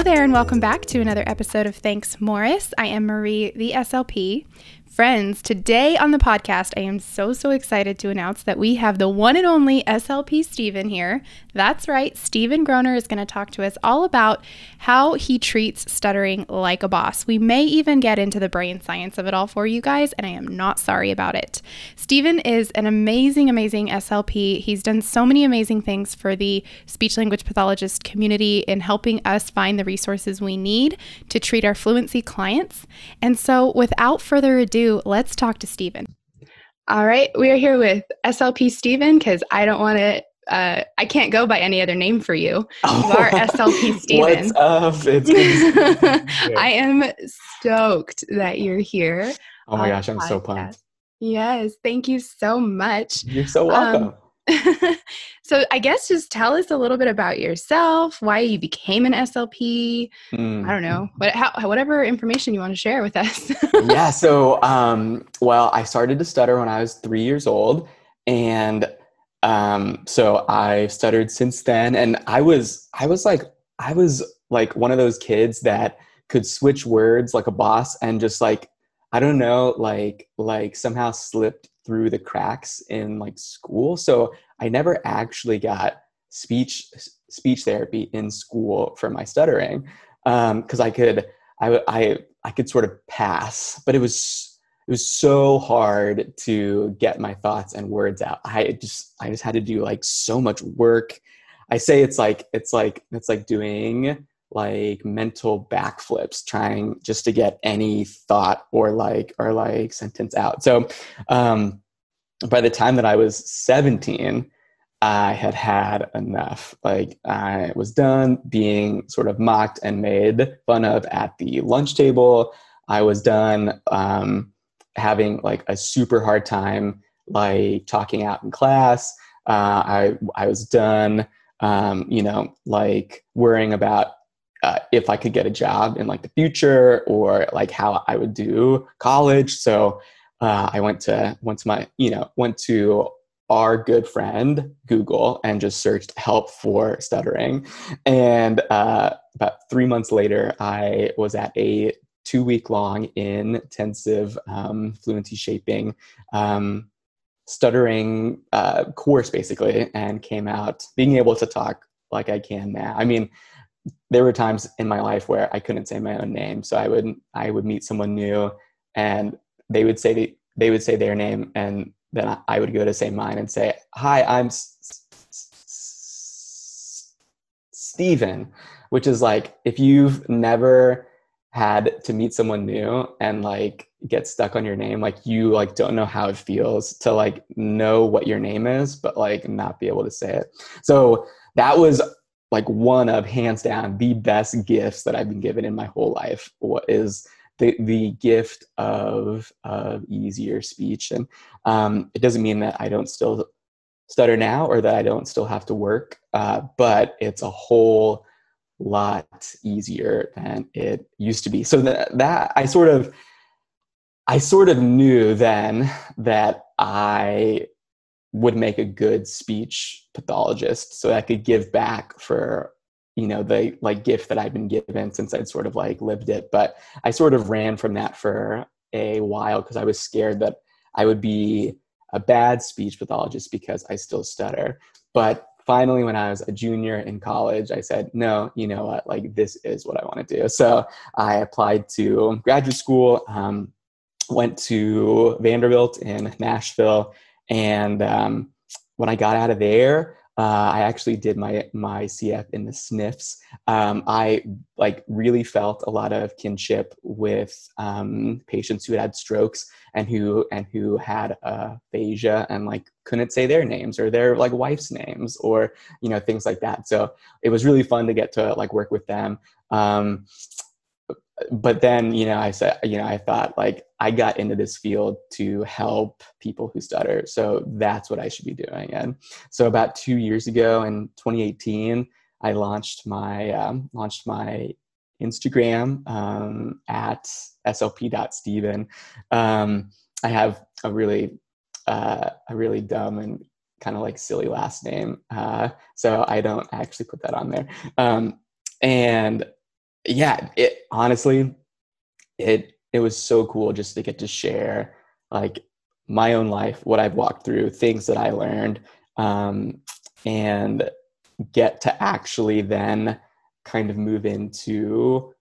Hello there, and welcome back to another episode of Thanks Morris. I am Marie, the SLP. Friends, today on the podcast, I am so, so excited to announce that we have the one and only SLP Steven here. That's right, Steven Groner is going to talk to us all about how he treats stuttering like a boss. We may even get into the brain science of it all for you guys, and I am not sorry about it. Steven is an amazing, amazing SLP. He's done so many amazing things for the speech language pathologist community in helping us find the resources we need to treat our fluency clients. And so, without further ado, let's talk to Stephen. All right, we are here with SLP Stephen because I don't want to. Uh, I can't go by any other name for you. Oh. You are SLP Steven. What's up? It's I am stoked that you're here. Oh my gosh, I'm podcast. so pumped. Yes, thank you so much. You're so welcome. Um, so I guess just tell us a little bit about yourself, why you became an SLP. Mm. I don't know, what, how, whatever information you want to share with us. yeah. So, um, well, I started to stutter when I was three years old, and um, so I stuttered since then. And I was, I was like, I was like one of those kids that could switch words like a boss and just like I don't know, like like somehow slipped through the cracks in like school. So I never actually got speech speech therapy in school for my stuttering because um, I could I, I I could sort of pass, but it was it was so hard to get my thoughts and words out. I just I just had to do like so much work. I say it's like it's like it's like doing like mental backflips trying just to get any thought or like or like sentence out. So um by the time that I was 17, I had had enough. Like I was done being sort of mocked and made fun of at the lunch table. I was done um, having like a super hard time like talking out in class. Uh, I I was done, um, you know, like worrying about uh, if I could get a job in like the future or like how I would do college. So uh, I went to went to my you know went to our good friend Google and just searched help for stuttering, and uh, about three months later, I was at a two week long intensive um, fluency shaping um, stuttering uh, course basically, and came out being able to talk like I can now. I mean, there were times in my life where I couldn't say my own name, so I would I would meet someone new and they would say the, they would say their name and then I would go to say mine and say, "Hi, I'm S- S- Steven," which is like if you've never had to meet someone new and like get stuck on your name like you like don't know how it feels to like know what your name is but like not be able to say it. So that was like one of hands down the best gifts that i've been given in my whole life is the, the gift of, of easier speech. And um, it doesn't mean that I don't still stutter now or that I don't still have to work, uh, but it's a whole lot easier than it used to be. So that, that I sort of, I sort of knew then that I would make a good speech pathologist. So I could give back for you know the like gift that i've been given since i'd sort of like lived it. But i sort of ran from that for a while because i was scared that i would be a bad speech pathologist because i still stutter. But finally when i was a junior in college i said no you know what? Like this is what i want to do. So i applied to graduate school um, went to vanderbilt in nashville and um, when i got out of there uh, I actually did my my CF in the SNFs. Um, I like really felt a lot of kinship with um, patients who had had strokes and who and who had aphasia and like couldn't say their names or their like wife's names or you know things like that. So it was really fun to get to like work with them. Um, but then you know i said you know i thought like i got into this field to help people who stutter. So that's what i should be doing. And so about two years ago in 2018 i launched my um, launched my instagram um, at slp.steven um, i have a really uh, a really dumb and kind of like silly last name. Uh, so i don't actually put that on there. Um, and yeah, it honestly, it it was so cool just to get to share like my own life, what I've walked through, things that I learned, um, and get to actually then kind of move into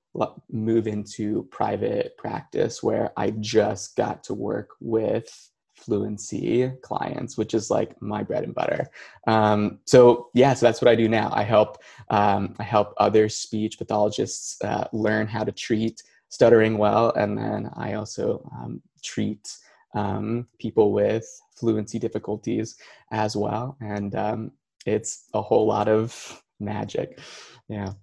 move into private practice where I just got to work with fluency clients which is like my bread and butter. Um, so yeah so that's what i do now. I help um, i help other speech pathologists uh, learn how to treat stuttering well and then i also um, treat um, people with fluency difficulties as well. And um, it's a whole lot of magic. Yeah.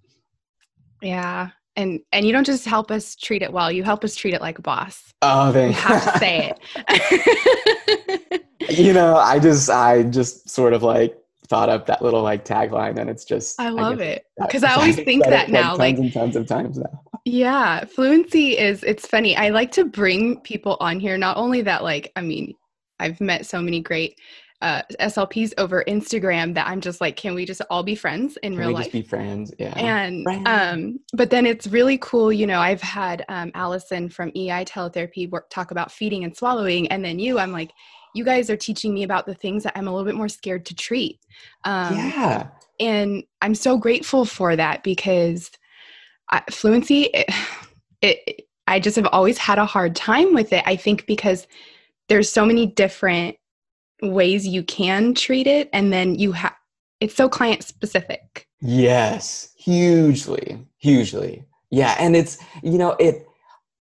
Yeah and and you don't just help us treat it well you help us treat it like a boss. Oh you have to say it. You know i just i just sort of like thought up that little like tagline and it's just i love I it because i always think that now like tons and tons of times now. Yeah fluency is it's funny i like to bring people on here not only that like i mean i've met so many great uh, SLPs over Instagram that I'm just like, can we just all be friends in can real life? Just be friends, yeah. And friends. um, but then it's really cool. You know, I've had um, Allison from EI Teletherapy work talk about feeding and swallowing, and then you, I'm like, you guys are teaching me about the things that I'm a little bit more scared to treat. Um, yeah. And I'm so grateful for that because I, fluency, it, it, I just have always had a hard time with it. I think because there's so many different ways you can treat it and then you have it's so client specific. Yes hugely hugely. Yeah and it's you know it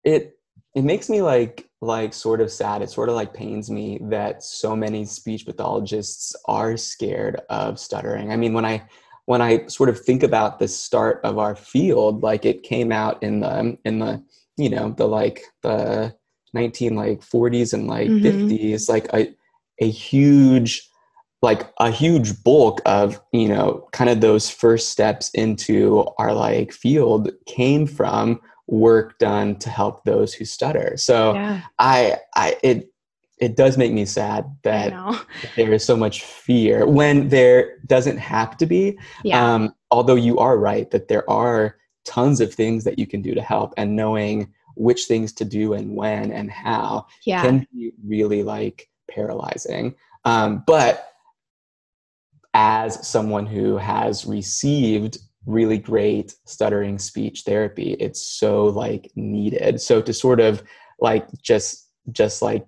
it it makes me like like sort of sad. It sort of like pains me that so many speech pathologists are scared of stuttering. I mean when i when i sort of think about the start of our field like it came out in the in the you know the like the 19 like 40s and like mm-hmm. 50s like i a huge like a huge bulk of you know kind of those first steps into our like field came from work done to help those who stutter so yeah. i i it it does make me sad that there is so much fear when there doesn't have to be yeah. um, although you are right that there are tons of things that you can do to help and knowing which things to do and when and how yeah. can be really like paralyzing. Um, but as someone who has received really great stuttering speech therapy, it's so like needed. So to sort of like just just like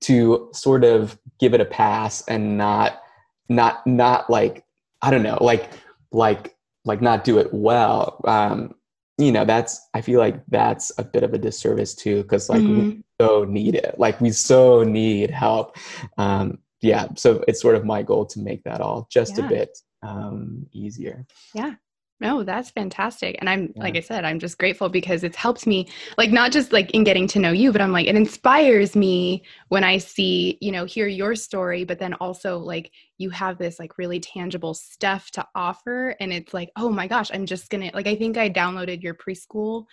to sort of give it a pass and not not not like I don't know like like like not do it well um you know that's i feel like that's a bit of a disservice too because like mm-hmm. we so need it like we so need help um yeah so it's sort of my goal to make that all just yeah. a bit um easier yeah no, that's fantastic. And I'm, yeah. like I said, I'm just grateful because it's helped me, like, not just like in getting to know you, but I'm like, it inspires me when I see, you know, hear your story, but then also like you have this like really tangible stuff to offer. And it's like, oh my gosh, I'm just gonna, like, I think I downloaded your preschool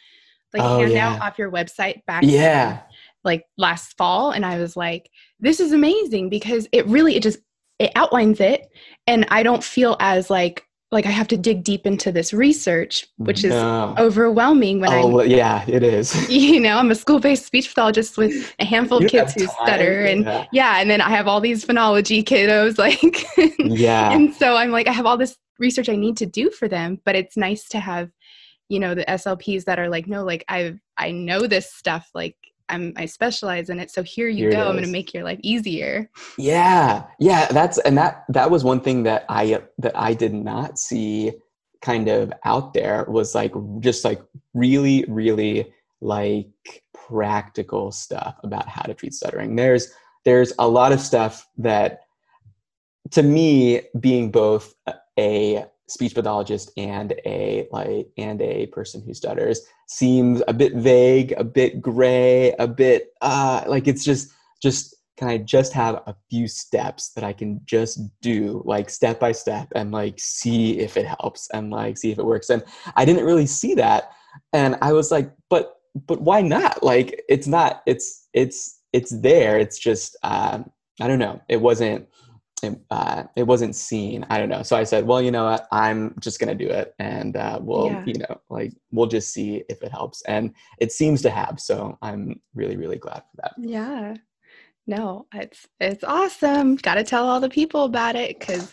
like oh, handout yeah. off your website back. Yeah. like last fall. And I was like, this is amazing because it really, it just, it outlines it and I don't feel as like like I have to dig deep into this research, which is no. overwhelming when oh, yeah, it is. You know, I'm a school-based speech pathologist with a handful of kids who stutter and yeah. yeah, and then I have all these phonology kiddos like Yeah. and so I'm like I have all this research I need to do for them, but it's nice to have you know the SLPs that are like no like I I know this stuff like I'm I specialize in it. So here you here go. I'm going to make your life easier. Yeah. Yeah, that's and that that was one thing that I uh, that I did not see kind of out there was like just like really really like practical stuff about how to treat stuttering. There's there's a lot of stuff that to me being both a speech pathologist and a like and a person who stutters seems a bit vague a bit gray a bit uh like it's just just can i just have a few steps that i can just do like step by step and like see if it helps and like see if it works? And i didn't really see that. And i was like but but why not? Like it's not it's it's it's there. It's just um i don't know. It wasn't it, uh, it wasn't seen. I don't know. So I said, well, you know what? I'm just gonna do it, and uh, we'll, Yeah. you know, like we'll just see if it helps. And it seems to have. So I'm really, really glad for that. Yeah. No, it's it's awesome. Got to tell all the people about it because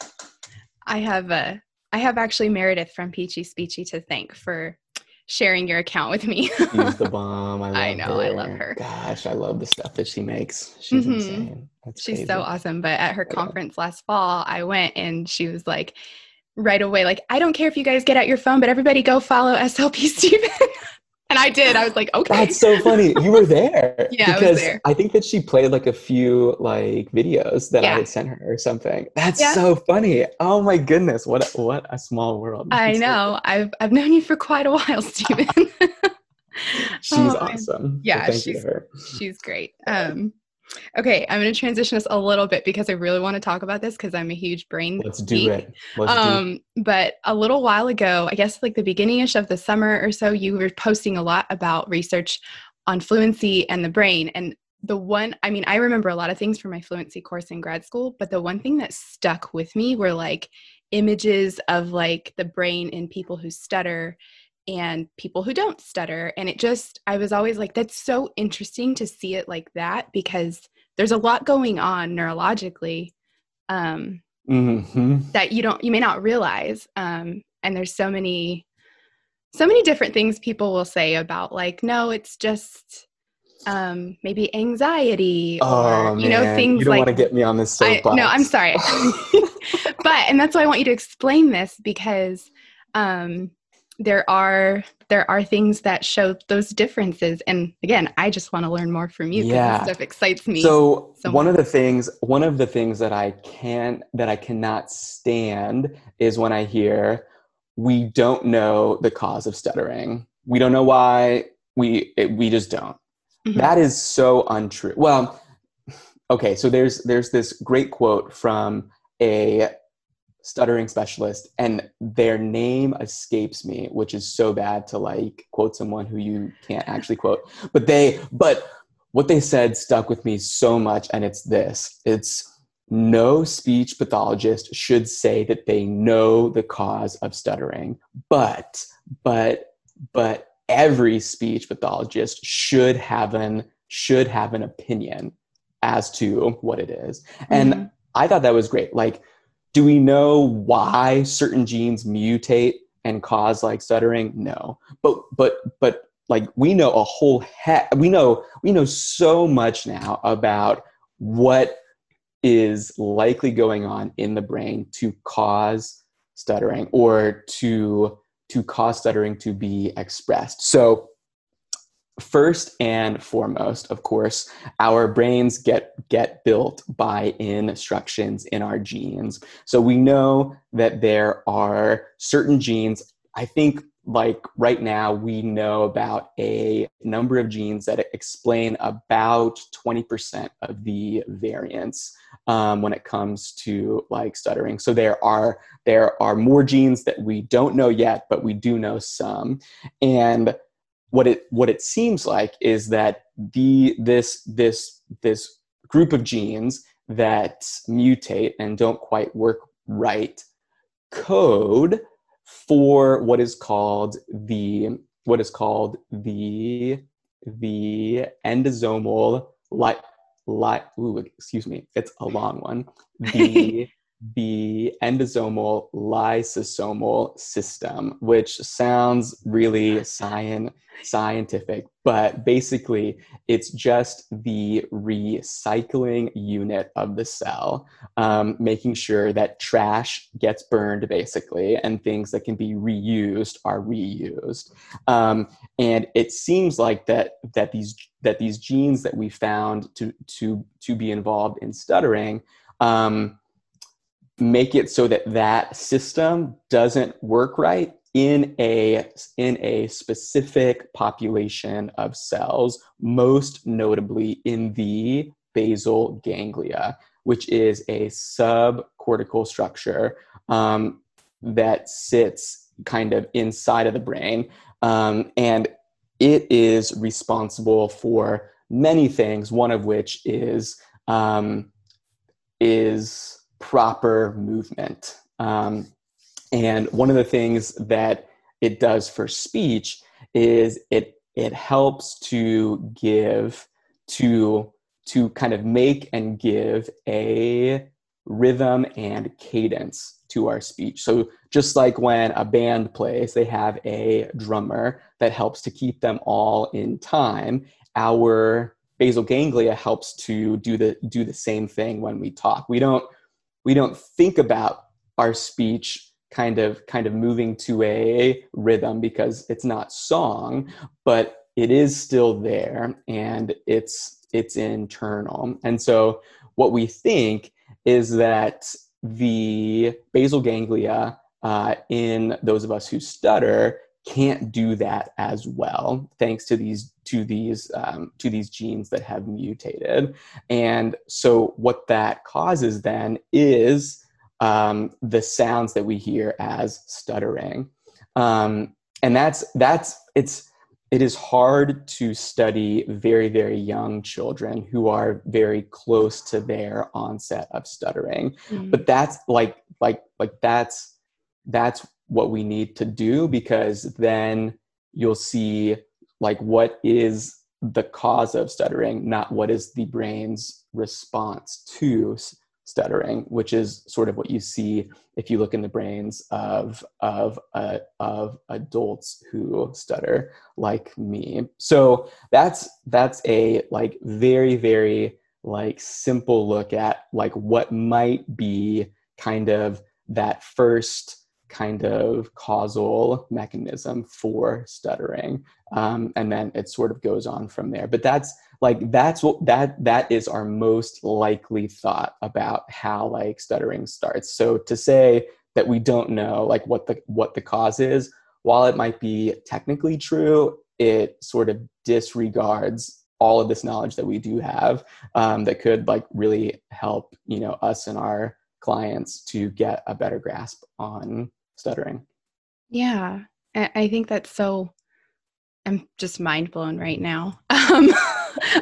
I have a, I have actually Meredith from Peachy Speechy to thank for sharing your account with me. She's the bomb. I, love I know, I love her. Gosh, I love the stuff that she makes. She's Mhm. insane. That's She's crazy. so awesome. But at her conference last fall, I went and she was like, right away, like, I don't care if you guys get out your phone, but everybody go follow SLP Steven. and I did. I was like, okay. That's so funny. You were there. Yeah, I was because there. I think that she played like a few like videos that Yeah. I had sent her or something. That's Yeah. so funny. Oh my goodness. What a, what a small world. I so know. I've I've known you for quite a while, Steven. She's Oh, awesome. So Yeah, to she's- her. She's great. Um, okay, I'm going to transition us a little bit because I really want to talk about this because I'm a huge brain. Let's do it. Let's do Um, but a little while ago, I guess like the beginning-ish of the summer or so, you were posting a lot about research on fluency and the brain. And the one, I mean, I remember a lot of things from my fluency course in grad school, but the one thing that stuck with me were like images of like the brain in people who stutter and people who don't stutter. And it just, I was always like, that's so interesting to see it like that because there's a lot going on neurologically. Um, Mhm. that you don't you may not realize um and there's so many so many different things people will say about like no it's just um maybe anxiety or Oh, you know man. things You don't like want to get me on this I, soapbox. no i'm sorry but and that's why i want you to explain this because um there are there are things that show those differences and again i just want to learn more from you because Yeah. this stuff excites me So so one of the things, one of the things that I can that I cannot stand is when I hear we don't know the cause of stuttering. We don't know why. We it, we just don't. Mhm. That is so untrue. Well, okay, so there's there's this great quote from a stuttering specialist and their name escapes me which is so bad to like quote someone who you can't actually quote but they but what they said stuck with me so much and it's this it's no speech pathologist should say that they know the cause of stuttering but but but every speech pathologist should have an should have an opinion as to what it is and Mhm. I thought that was great. Like, do we know why certain genes mutate and cause like stuttering? No, but but but like we know a whole heck. We know we know so much now about what is likely going on in the brain to cause stuttering or to to cause stuttering to be expressed. So first and foremost, of course, our brains get get built by instructions in our genes. So we know that there are certain genes. I think like right now we know about a number of genes that explain about 20% of the variance um, when it comes to like stuttering. So there are there are more genes that we don't know yet but we do know some. And what it what it seems like is that the this this this group of genes that mutate and don't quite work right code for what is called the what is called the the endosomal li, li, ooh, excuse me it's a long one. The the endosomal lysosomal system which sounds really science scientific, but basically it's just the recycling unit of the cell, um, making sure that trash gets burned basically and things that can be reused are reused. Um, and it seems like that that these that these genes that we found to to to be involved in stuttering. Um, make it so that that system doesn't work right in a in a specific population of cells most notably in the basal ganglia which is a subcortical structure um, that sits kind of inside of the brain. Um, and it is responsible for many things one of which is um, is proper movement. Um, and one of the things that it does for speech is it it helps to give to to kind of make and give a rhythm and cadence to our speech. So just like when a band plays, they have a drummer that helps to keep them all in time. Our basal ganglia helps to do the do the same thing when we talk. We don't we don't think about our speech kind of kind of moving to a rhythm because it's not song, but it is still there and it's it's internal. And so what we think is that the basal ganglia uh, in those of us who stutter can't do that as well thanks to these to these um, to these genes that have mutated. And so what that causes then is um, the sounds that we hear as stuttering. Um, and that's that's it's it is hard to study very very young children who are very close to their onset of stuttering. Mm-hmm. but that's like like like that's that's what we need to do because then you'll see like what is the cause of stuttering not what is the brain's response to stuttering, which is sort of what you see if you look in the brains of of uh, of adults who stutter, like me. So that's that's a like very very like simple look at like what might be kind of that first kind of causal mechanism for stuttering. Um, and then it sort of goes on from there. But that's like that's what that that is our most likely thought about how like stuttering starts. So to say that we don't know like what the what the cause is while it might be technically true it sort of disregards all of this knowledge that we do have um, that could like really help you know us and our clients to get a better grasp on stuttering yeah i think that's so i'm just mind blown right now um,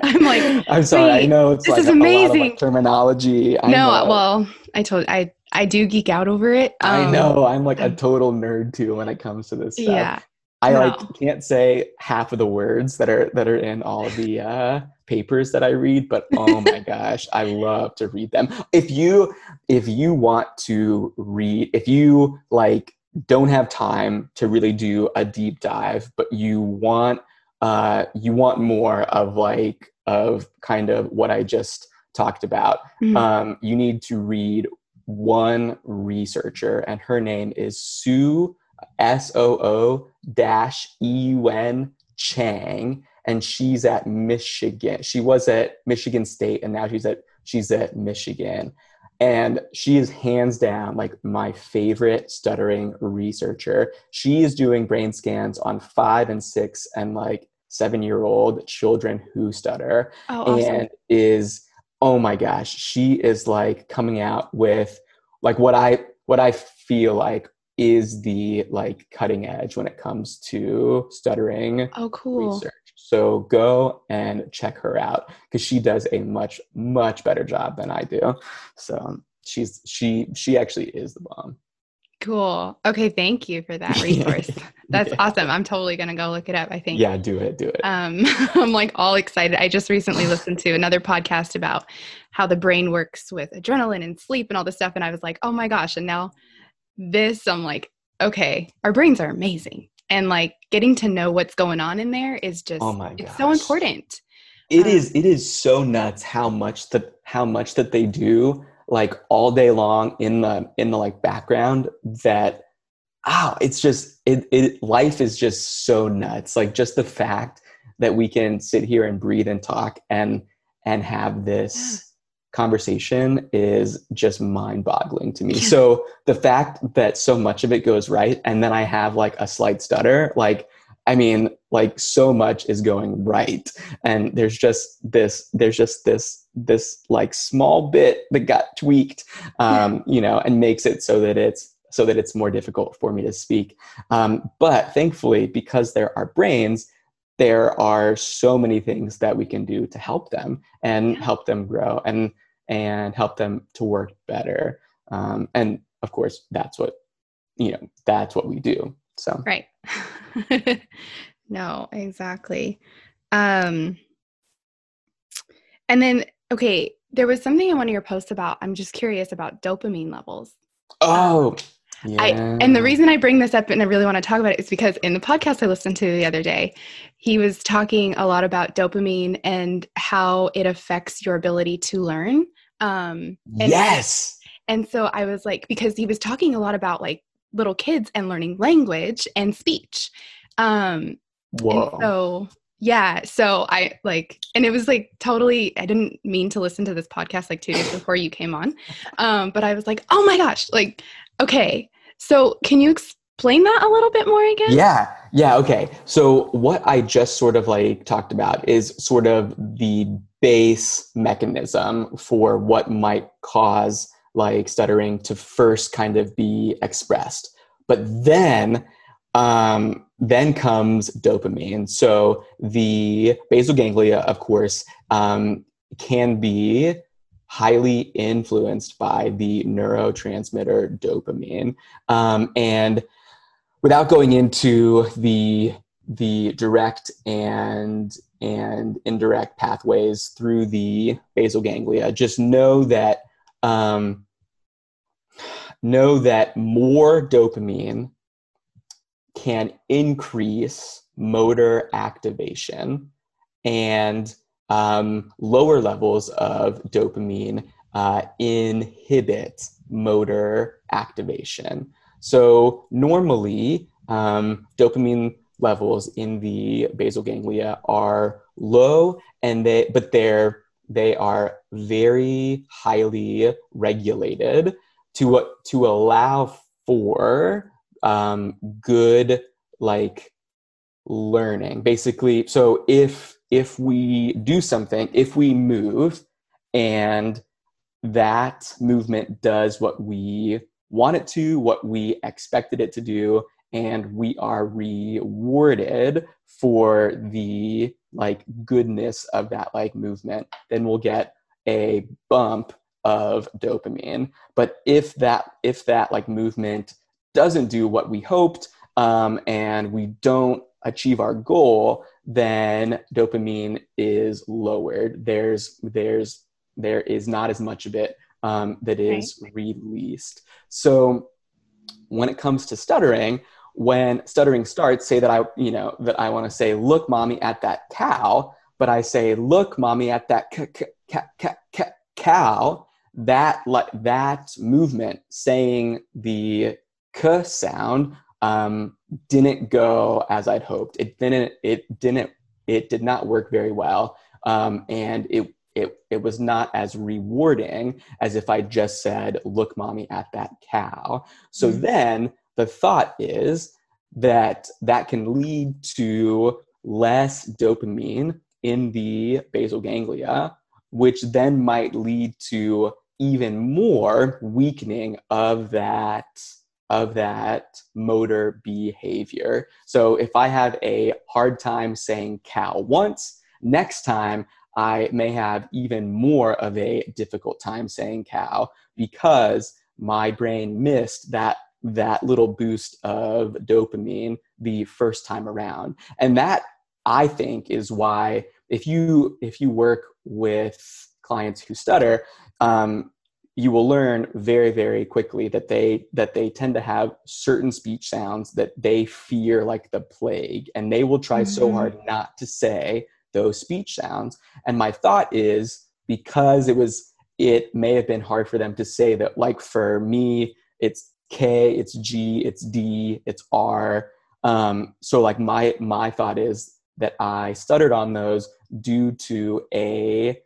I'm like, I'm sorry. I know it's this like is amazing. Of, like, terminology. I no, know. well, I told I I do geek out over it. Um, I know. I'm like a total nerd too when it comes to this stuff. Yeah. I no. like can't say half of the words that are that are in all the uh, papers that I read, but oh my gosh, I love to read them. If you if you want to read, if you like don't have time to really do a deep dive, but you want uh, you want more of like of kind of what I just talked about. Mm-hmm. Um, you need to read one researcher, and her name is Soo S O O dash E U N Chang, and she's at Michigan. She was at Michigan State, and now she's at she's at Michigan. And she is hands down like my favorite stuttering researcher. She is doing brain scans on five and six and like seven year old children who stutter oh, awesome. and is oh my gosh she is like coming out with like what i what i feel like is the like cutting edge when it comes to stuttering oh cool research so go and check her out because she does a much much better job than i do so she's she she actually is the bomb Cool. Okay, thank you for that resource. That's yeah. awesome. I'm totally gonna go look it up. I think. Yeah, do it. Do it. Um, I'm like all excited. I just recently listened to another podcast about how the brain works with adrenaline and sleep and all this stuff, and I was like, oh my gosh! And now this, I'm like, okay, our brains are amazing, and like getting to know what's going on in there is just, oh my it's so important. It um, is. It is so nuts how much that how much that they do like all day long in the in the like background that oh it's just it, it life is just so nuts like just the fact that we can sit here and breathe and talk and and have this conversation is just mind boggling to me yeah. so the fact that so much of it goes right and then i have like a slight stutter like I mean, like so much is going right. And there's just this, there's just this, this like small bit that got tweaked, um, you know, and makes it so that it's, so that it's more difficult for me to speak. Um, but thankfully, because there are brains, there are so many things that we can do to help them and help them grow and and help them to work better. um, and of course that's what you know that's what we do so. Right. No exactly. Um and then okay there was something in one of your posts about i'm just curious about dopamine levels. Oh yeah. I, and the reason I bring this up and I really want to talk about it is because in the podcast I listened to the other day, he was talking a lot about dopamine and how it affects your ability to learn. Um, and, yes. And so I was like, because he was talking a lot about like little kids and learning language and speech. Um, Whoa. so yeah, so I like, and it was like totally. I didn't mean to listen to this podcast like two days before you came on, um, but I was like, oh my gosh, like, okay. So can you explain that a little bit more again? Yeah, yeah, okay. So what I just sort of like talked about is sort of the base mechanism for what might cause like stuttering to first kind of be expressed. But then um, then comes dopamine. So the basal ganglia, of course, um, can be highly influenced by the neurotransmitter dopamine. Um, and without going into the the direct and and indirect pathways through the basal ganglia, just know that um, know that more dopamine can increase motor activation and um, lower levels of dopamine uh, inhibit motor activation. So normally, um, dopamine levels in the basal ganglia are low, and they but they're they are very highly regulated to to allow for um, good like learning basically so if if we do something if we move and that movement does what we want it to what we expected it to do and we are rewarded for the like goodness of that like movement then we'll get a bump of dopamine. But if that if that like movement doesn't do what we hoped um, and we don't achieve our goal then dopamine is lowered there's there's there is not as much of it um, that is right. released so when it comes to stuttering when stuttering starts say that i you know that i want to say look mommy at that cow but i say look mommy at that c- c- c- c- cow that like that movement saying the k sound um, didn't go as I'd hoped. It didn't. It didn't. It did not work very well, um, and it it it was not as rewarding as if I just said, "Look, mommy, at that cow." So mm-hmm. then the thought is that that can lead to less dopamine in the basal ganglia, which then might lead to even more weakening of that of that motor behavior. So if I have a hard time saying cow once, next time I may have even more of a difficult time saying cow because my brain missed that that little boost of dopamine the first time around. And that I think is why if you if you work with clients who stutter, um, you will learn very very quickly that they that they tend to have certain speech sounds that they fear like the plague and they will try mm-hmm. so hard not to say those speech sounds and my thought is because it was it may have been hard for them to say that like for me it's k it's g it's d it's r um, so like my my thought is that i stuttered on those due to a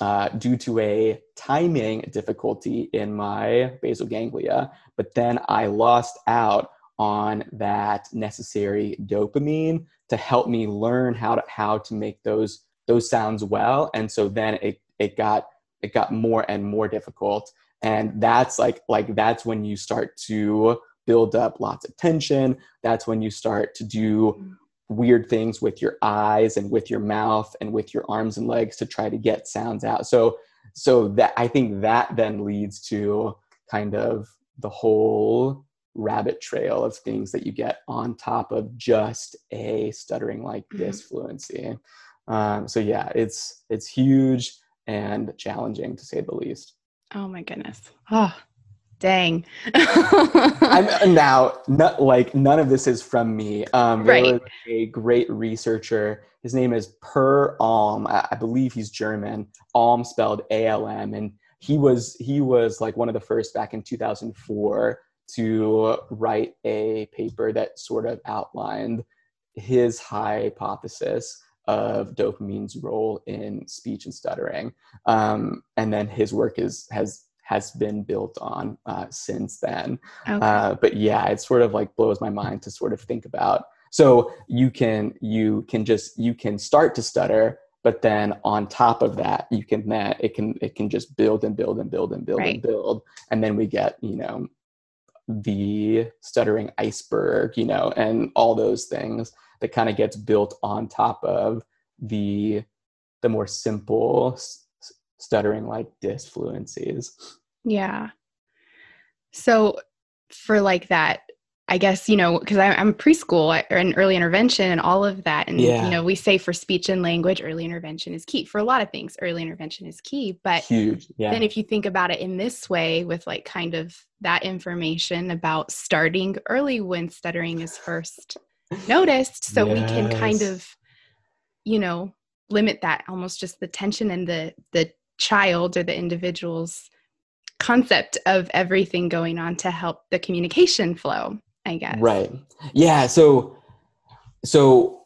uh, due to a timing difficulty in my basal ganglia, but then I lost out on that necessary dopamine to help me learn how to how to make those those sounds well. And so then it it got it got more and more difficult. And that's like like that's when you start to build up lots of tension. That's when you start to do weird things with your eyes and with your mouth and with your arms and legs to try to get sounds out so so that i think that then leads to kind of the whole rabbit trail of things that you get on top of just a stuttering like Mhm. this fluency. Um, so yeah, it's it's huge and challenging to say the least. Oh my goodness. Oh, dang. I'm now not like none of this is from me. Um, there Right. was a great researcher. His name is Per Alm. I, I believe he's German. Alm spelled A L M, and he was he was like one of the first back in 2004 to write a paper that sort of outlined his hypothesis of dopamine's role in speech and stuttering. Um, and then his work is has has been built on uh, since then. Okay. Uh, but yeah, it sort of like blows my mind to sort of think about. So you can you can just you can start to stutter, but then on top of that, you can that it can it can just build and build and build and build Right. and build, and then we get you know the stuttering iceberg, you know, and all those things that kind of gets built on top of the the more simple stuttering like disfluencies. Yeah. So for like that, I guess, you know, because I'm preschool or in early intervention and all of that. And, Yeah. you know, we say for speech and language, early intervention is key. For a lot of things, early intervention is key. But Huge, yeah. then if you think about it in this way, with like kind of that information about starting early when stuttering is first noticed, so we can kind of, you know, limit that almost just the tension and the the child or the individual's concept of everything going on to help the communication flow i guess Right. Yeah. So, so,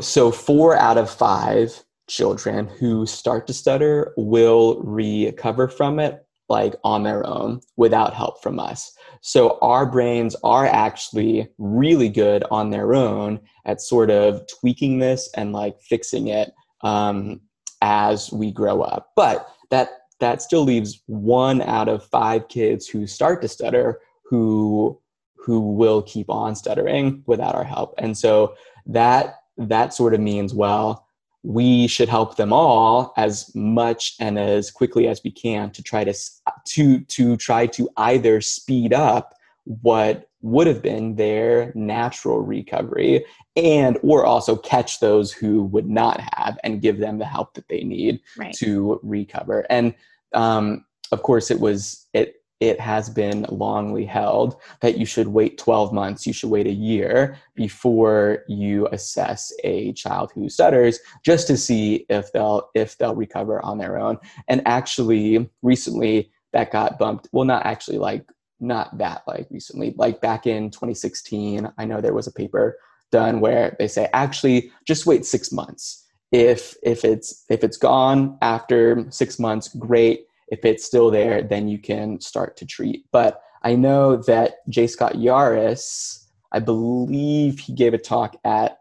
so four out of five children who start to stutter will recover from it like on their own without help from us. So our brains are actually really good on their own at sort of tweaking this and like fixing it um, as we grow up. But that that still leaves one out of five kids who start to stutter who who will keep on stuttering without our help. And so that that sort of means well we should help them all as much and as quickly as we can to try to to to try to either speed up what would have been their natural recovery and or also catch those who would not have and give them the help that they need right to recover. And um, of course, it was it it has been longly held that you should wait 12 months, you should wait a year before you assess a child who stutters, just to see if they'll if they'll recover on their own. And actually, recently that got bumped. Well, not actually like not that like recently, like back in 2016, I know there was a paper done where they say actually just wait six months. If if it's if it's gone after six months great. If it's still there then you can start to treat. But i know that j. Scott Yaruss i believe he gave a talk at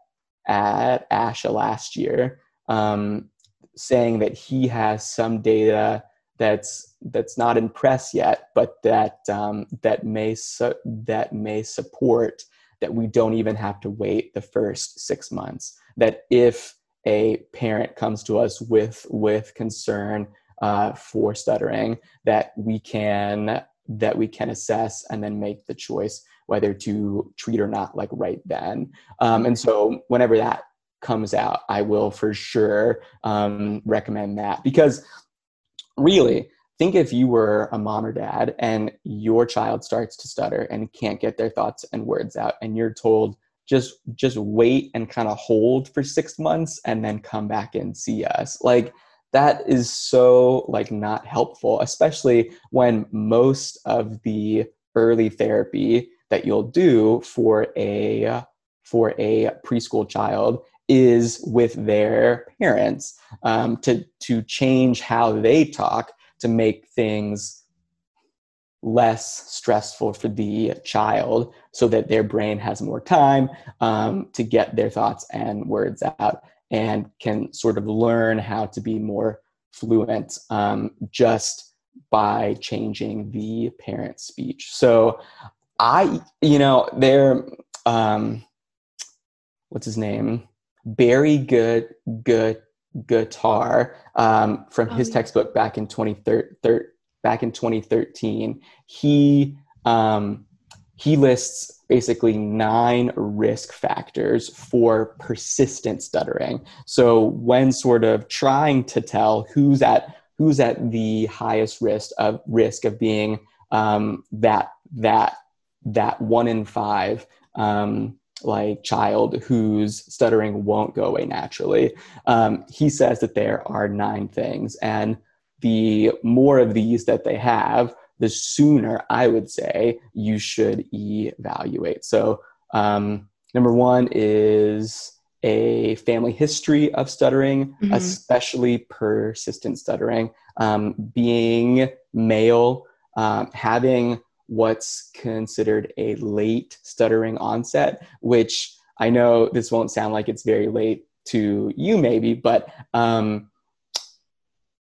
at asha last year um, saying that he has some data that's that's not in press yet but that um, that may su- that may support that we don't even have to wait the first six months. That if a parent comes to us with with concern uh, for stuttering that we can that we can assess and then make the choice whether to treat or not like right then. Um, and so whenever that comes out i will for sure um, recommend that. Because really think if you were a mom or dad and your child starts to stutter and can't get their thoughts and words out and you're told just just wait and kind of hold for six months and then come back and see us like that is so like not helpful especially when most of the early therapy that you'll do for a for a preschool child is with their parents um, to to change how they talk to make things less stressful for the child so that their brain has more time um, to get their thoughts and words out and can sort of learn how to be more fluent um, just by changing the parent speech. So i you know there um, what's his name? Barry good good guitar um, from Oh, his yeah. textbook back in 2013 back in 2013, he um, he lists basically nine risk factors for persistent stuttering. So when sort of trying to tell who's at who's at the highest risk of risk of being um, that that that one in five um, like child whose stuttering won't go away naturally. Um, he says that there are nine things, and the more of these that they have, the sooner I would say you should evaluate. So, um, number one is a family history of stuttering, mm-hmm. especially persistent stuttering, um, being male, um, having what's considered a late stuttering onset, which I know this won't sound like it's very late to you, maybe, but um,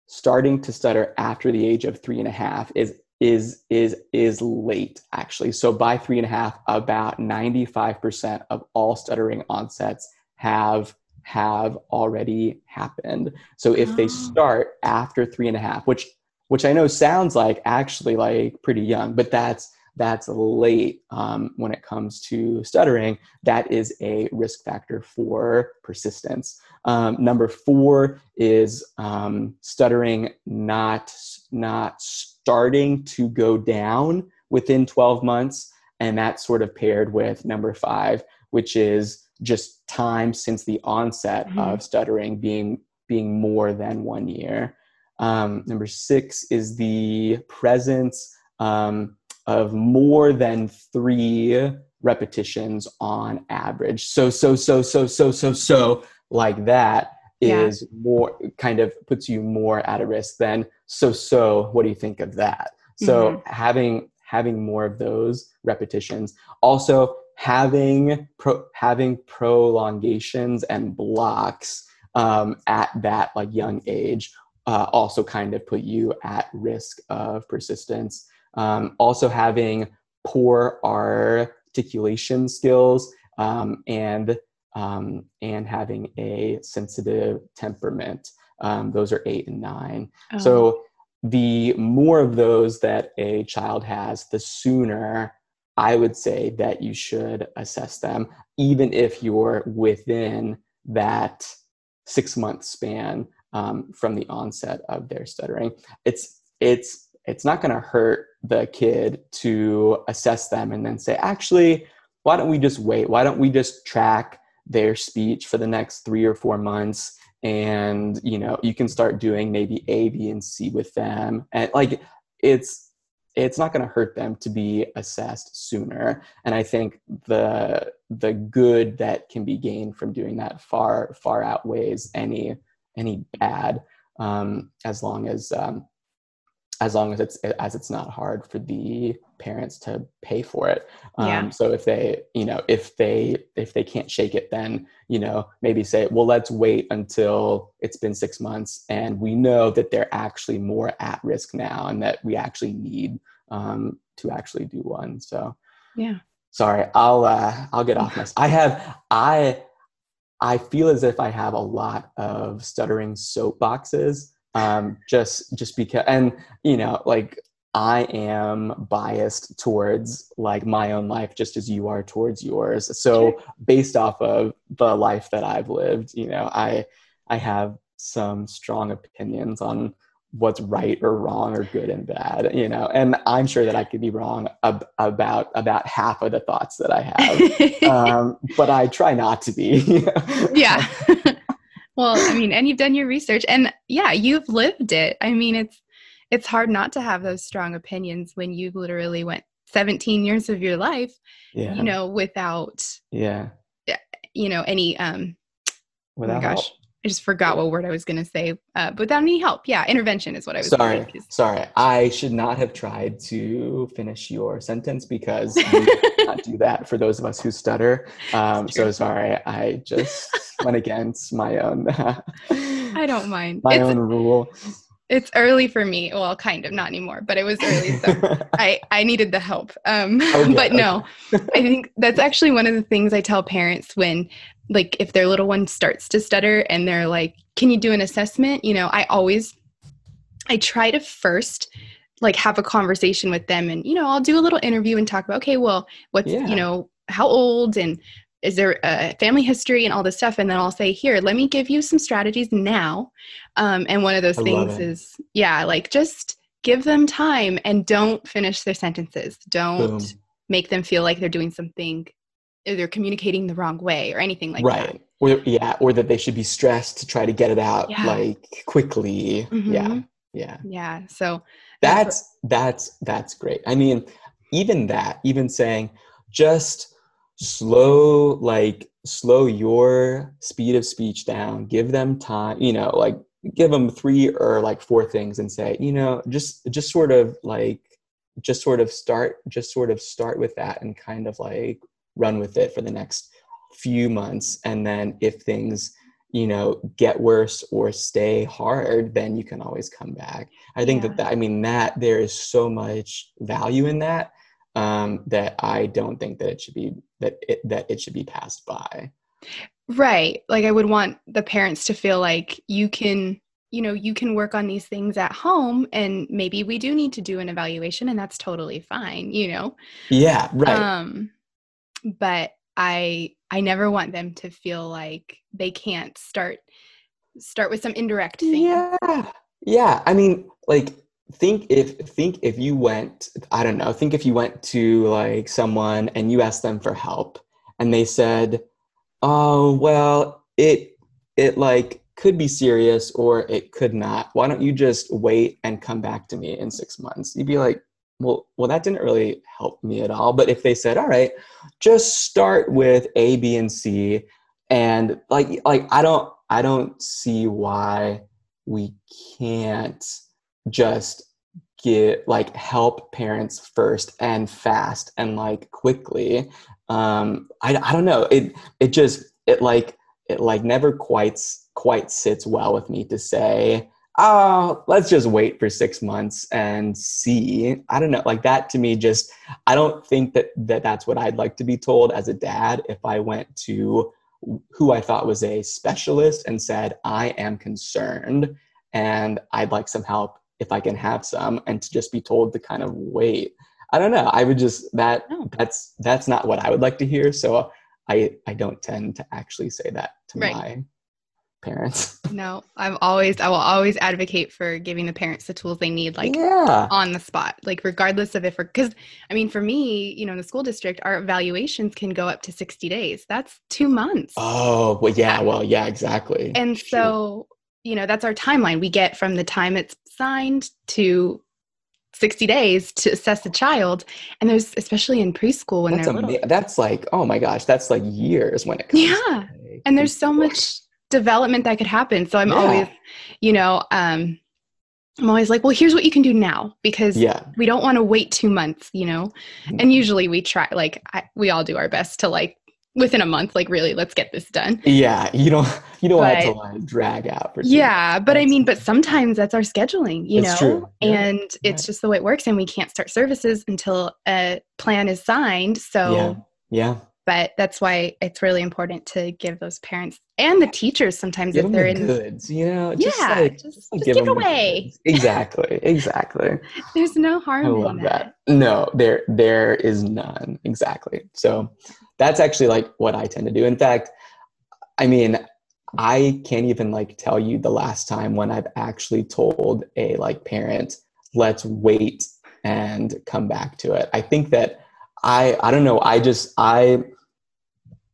starting to stutter after the age of three and a half is is is is late actually so by three and a half about 95% of all stuttering onsets have have already happened so if oh. they start after three and a half which which I know sounds like actually like pretty young, but that's that's late um, when it comes to stuttering. That is a risk factor for persistence. Um, number four is um, stuttering not not starting to go down within 12 months, and that's sort of paired with number five, which is just time since the onset mm-hmm. of stuttering being being more than one year. Um, number six is the presence um, of more than three repetitions on average. So, so, so, so, so, so, so, like that is yeah. more kind of puts you more at a risk than so, so. What do you think of that? So, mm-hmm. having having more of those repetitions. Also, having pro, having prolongations and blocks um, at that like young age uh, also kind of put you at risk of persistence. Um, also, having poor articulation skills um, and um, and having a sensitive temperament. Um, those are eight and nine. Oh. So the more of those that a child has, the sooner I would say that you should assess them, even if you're within that six month span um, from the onset of their stuttering. It's it's it's not going to hurt the kid to assess them and then say, actually, why don't we just wait? Why don't we just track their speech for the next three or four months? And you know, you can start doing maybe A, B, and C with them, and like it's it's not going to hurt them to be assessed sooner and i think the the good that can be gained from doing that far far outweighs any any bad um, as long as um, as long as it's as it's not hard for the parents to pay for it. Um, yeah. so if they you know if they if they can't shake it then you know maybe say well let's wait until it's been six months and we know that they're actually more at risk now and that we actually need um, to actually do one. So yeah. sorry i'll uh, i'll get off my i have i I feel as if I have a lot of stuttering soapboxes. Um, just just because, and you know, like I am biased towards like my own life, just as you are towards yours. So sure. based off of the life that I've lived, you know, I I have some strong opinions on what's right or wrong or good and bad you know? And i'm sure that i could be wrong ab- about about half of the thoughts that i have. Um, but i try not to be. Yeah. Well i mean and you've done your research and yeah you've lived it. I mean it's it's hard not to have those strong opinions when you literally went 17 years of your life yeah. you know without yeah. You know any um without oh gosh. help. I just forgot what word I was going to say, uh, but without any help. Yeah, intervention is what I was. Sorry, sorry. I should not have tried to finish your sentence because you not do that for those of us who stutter. Um, so sorry. I just went against my own. I don't mind. My it's, own rule. It's early for me. Well, kind of, not anymore, but it was early, so I I needed the help. Um, okay, but no, I think that's actually one of the things I tell parents when like if their little one starts to stutter and they're like can you do an assessment you know i always i try to first like have a conversation with them and you know i'll do a little interview and talk about okay well what's Yeah. you know how old and is there a family history and all this stuff and then i'll say here let me give you some strategies now um, and one of those I things is yeah like just give them time and don't finish their sentences don't Boom. make them feel like they're doing something or they're communicating the wrong way or anything like right. that right Or yeah, or that they should be stressed to try to get it out Yeah. like quickly. Yeah. Mhm. Yeah. yeah so That's that's that's great. I mean, even that, even saying just slow like slow your speed of speech down, give them time, you know, like give them three or like four things and say, you know, just just sort of like just sort of start just sort of start with that and kind of like run with it for the next few months. And then if things you know get worse or stay hard then you can always come back. I think Yeah. that, that i mean that there is so much value in that um that i don't think that it should be that it that it should be passed by Right. Like I would want the parents to feel like you can, you know, you can work on these things at home and maybe we do need to do an evaluation and that's totally fine, you know. yeah right Um but I I never want them to feel like they can't start start with some indirect thing. Yeah. Yeah. I mean, like think if think if you went, I don't know, think if you went to like someone and you asked them for help and they said, "Oh, well, it it like could be serious or it could not. Why don't you just wait and come back to me in 6 months?" You'd be like, "Well, well that didn't really help me at all." But if they said, "All right, just start with A, B, and C," and like like I don't I don't see why we can't just get like help parents first and fast and like quickly um i, I don't know. It it just it like it like never quite quite sits well with me to say oh let's just wait for six months and see. I don't know. Like that to me just i don't think that, that that's what i'd like to be told as a dad if i went to who i thought was a specialist and said i am concerned and I'd like some help if I can have some, and to just be told to kind of wait. I don't know. I would just that Oh. that's that's not what I would like to hear. So I I don't tend to actually say that to Right. my parents. No, I've always I will always advocate for giving the parents the tools they need like yeah, on the spot like regardless of if we're because i mean for me you know in the school district our evaluations can go up to 60 days that's two months oh well, yeah, uh, well, yeah, exactly. and Shoot. so you know that's our timeline. We get from the time it's signed to 60 days to assess the child. And there's especially in preschool when that's they're little. that's like oh my gosh, that's like years when it comes. Yeah, and there's so much development that could happen. So i'm Yeah. always you know um i'm always like well here's what you can do now because Yeah, we don't want to wait two months you know? And usually we try like I, we all do our best to like within a month like really let's get this done yeah. You don't you don't want it to But- like drag out for. yeah but i mean but sometimes that's our scheduling you It's know true. Yeah. and it's Yeah. just the way it works and we can't start services until a plan is signed so Yeah. Yeah. but that's why it's really important to give those parents and the teachers sometimes give if they're in the in goods, you know. Just Yeah, like, just- just, like just give give them away. goods. Exactly, exactly. there's no harm I in love that. that. No, there there is none. Exactly. So that's actually like what I tend to do. In fact, I mean, I can't even like tell you the last time when I've actually told a like parent, let's wait and come back to it. I think that I I don't know, I just I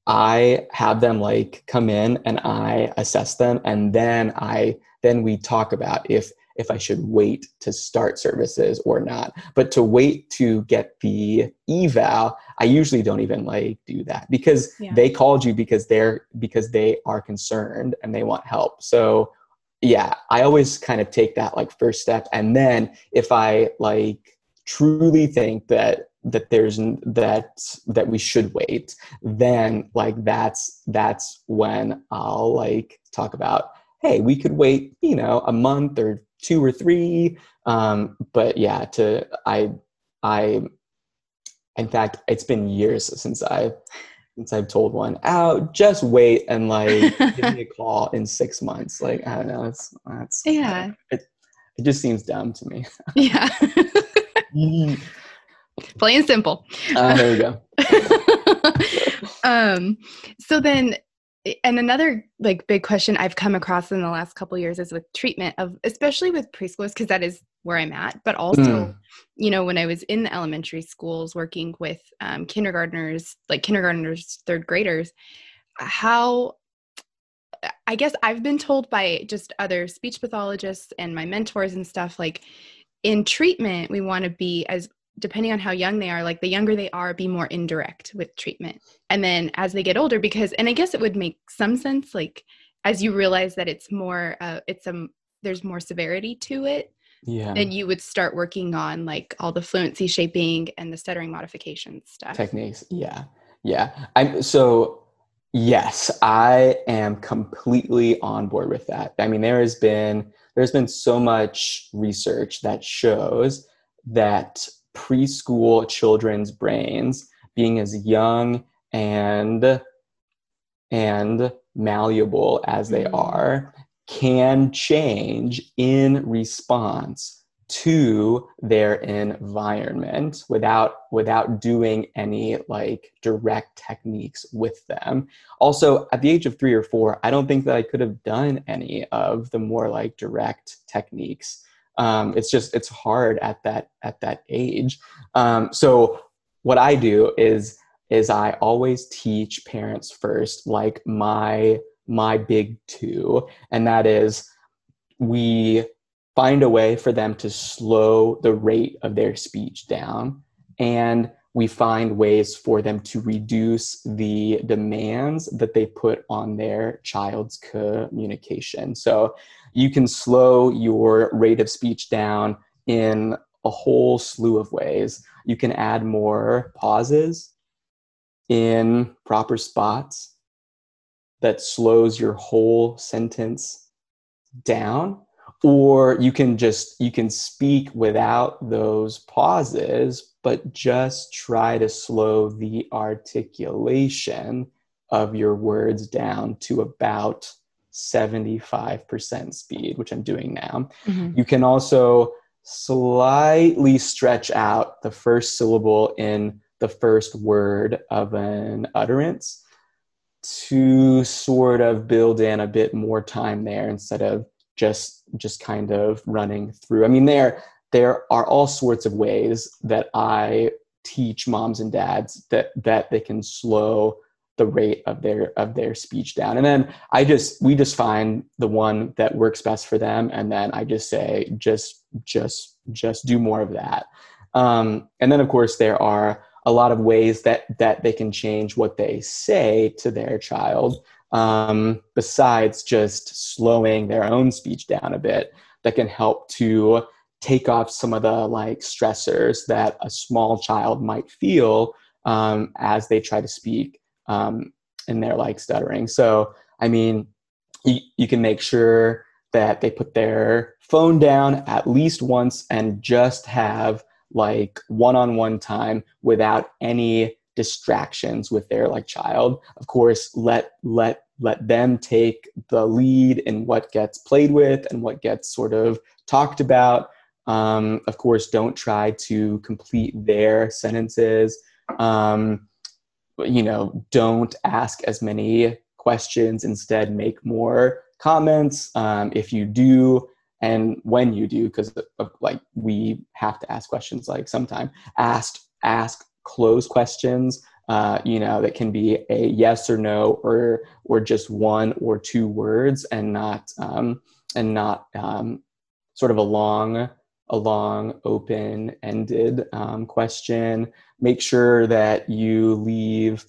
I have them like come in and I assess them and then I then we talk about if if I should wait to start services or not. But to wait to get the eval, I usually don't even like do that because Yeah. they called you because they're because they are concerned and they want help. So yeah, I always kind of take that like first step and then if I like truly think that that there's that that we should wait then like that's that's when i'll like talk about hey we could wait you know a month or two or three um but yeah to i i in fact it's been years since i since i've told one out just wait and like give me a call in six months like i don't know it's that's Yeah. it, it just seems dumb to me. Yeah. Plain and simple. Uh, there we go. um, so then, and another like big question I've come across in the last couple years is with treatment of, especially with preschoolers, because that is where I'm at, but also, mm. you know, when I was in the elementary schools working with um, kindergartners, like kindergartners, third graders, how I guess I've been told by just other speech pathologists and my mentors and stuff like in treatment we want to be as depending on how young they are like the younger they are be more indirect with treatment. And then as they get older because and i guess it would make some sense like as you realize that it's more uh, it's a there's more severity to it yeah. then you would start working on like all the fluency shaping and the stuttering modification stuff. Techniques. Yeah. Yeah. I'm so yes i am completely on board with that. I mean there has been there's been so much research that shows that preschool children's brains being as young and and malleable as they mm-hmm. are can change in response to their environment without without doing any like direct techniques with them also at the age of 3 or 4 i don't think that i could have done any of the more like direct techniques um, it's just it's hard at that at that age um, so what i do is is i always teach parents first like my my big two and that is we find a way for them to slow the rate of their speech down and we find ways for them to reduce the demands that they put on their child's communication. So you can slow your rate of speech down in a whole slew of ways. You can add more pauses in proper spots that slows your whole sentence down or you can just you can speak without those pauses but just try to slow the articulation of your words down to about 75% speed, which I'm doing now. Mm-hmm. You can also slightly stretch out the first syllable in the first word of an utterance to sort of build in a bit more time there instead of just just kind of running through. I mean there there are all sorts of ways that I teach moms and dads that that they can slow the rate of their of their speech down. And then i just we just find the one that works best for them. And then i just say just just just do more of that. Um, and then of course there are a lot of ways that that they can change what they say to their child um, besides just slowing their own speech down a bit that can help to take off some of the like stressors that a small child might feel um, as they try to speak um, and they're like stuttering. So, I mean, you, you can make sure that they put their phone down at least once and just have like one-on-one time without any distractions with their like child. Of course let let let them take the lead in what gets played with and what gets sort of talked about. Um, of course don't try to complete their sentences. Um, you know, don't ask as many questions. Instead, make more comments. Um, if you do, and when you do, because like we have to ask questions. Like sometime, ask ask close questions. Uh, you know, that can be a yes or no, or or just one or two words, and not um, and not um, sort of a long a long open-ended um, question make sure that you leave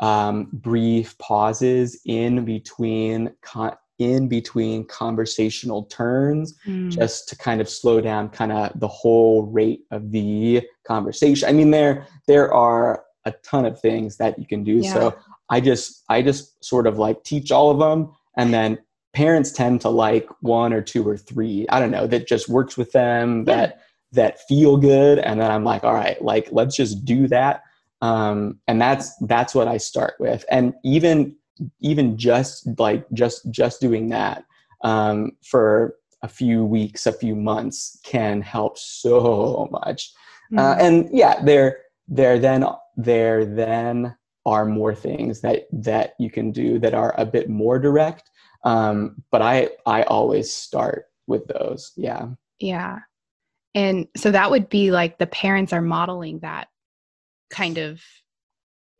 um, brief pauses in between con- in between conversational turns mm. just to kind of slow down kind of the whole rate of the conversation i mean there there are a ton of things that you can do yeah. so i just i just sort of like teach all of them and then parents tend to like one or two or three i don't know that just works with them yeah. that that feel good and then i'm like all right like let's just do that um, and that's that's what i start with and even even just like just just doing that um, for a few weeks, a few months can help so much. Mm-hmm. Uh, and yeah, there there then there then are more things that that you can do that are a bit more direct. Um, but I I always start with those. Yeah. Yeah. And so that would be like the parents are modeling that kind of,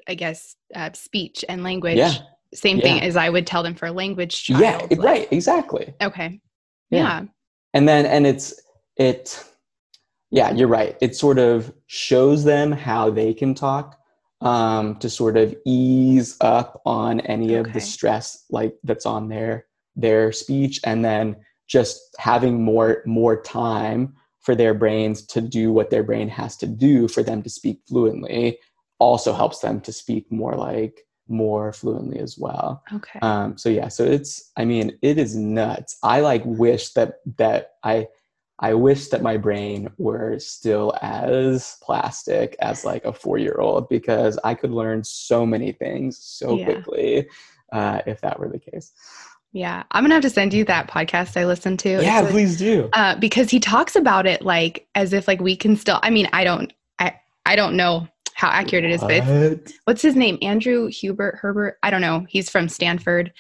I guess, uh, speech and language. Yeah. Same thing Yeah. as I would tell them for a language child. Yeah. like- right. Exactly. Okay. Yeah. Yeah. and then and it's it yeah you're right it sort of shows them how they can talk um, to sort of ease up on any of the stress like that's on their their speech and then just having more more time for their brains to do what their brain has to do for them to speak fluently also helps them to speak more like more fluently as well Okay. um, so yeah, so it's I mean it is nuts. I like wish that that I I wish that my brain were still as plastic as like a four year old because I could learn so many things so Yeah. quickly uh, if that were the case. Yeah. I'm to have to send you that podcast I listened to. Yeah, please do. uh, because he talks about it like as if like we can still, I mean, I don't, I, I don't know how accurate it is, but it's, what's his name? Andrew Hubert Herbert. I don't know. He's from Stanford.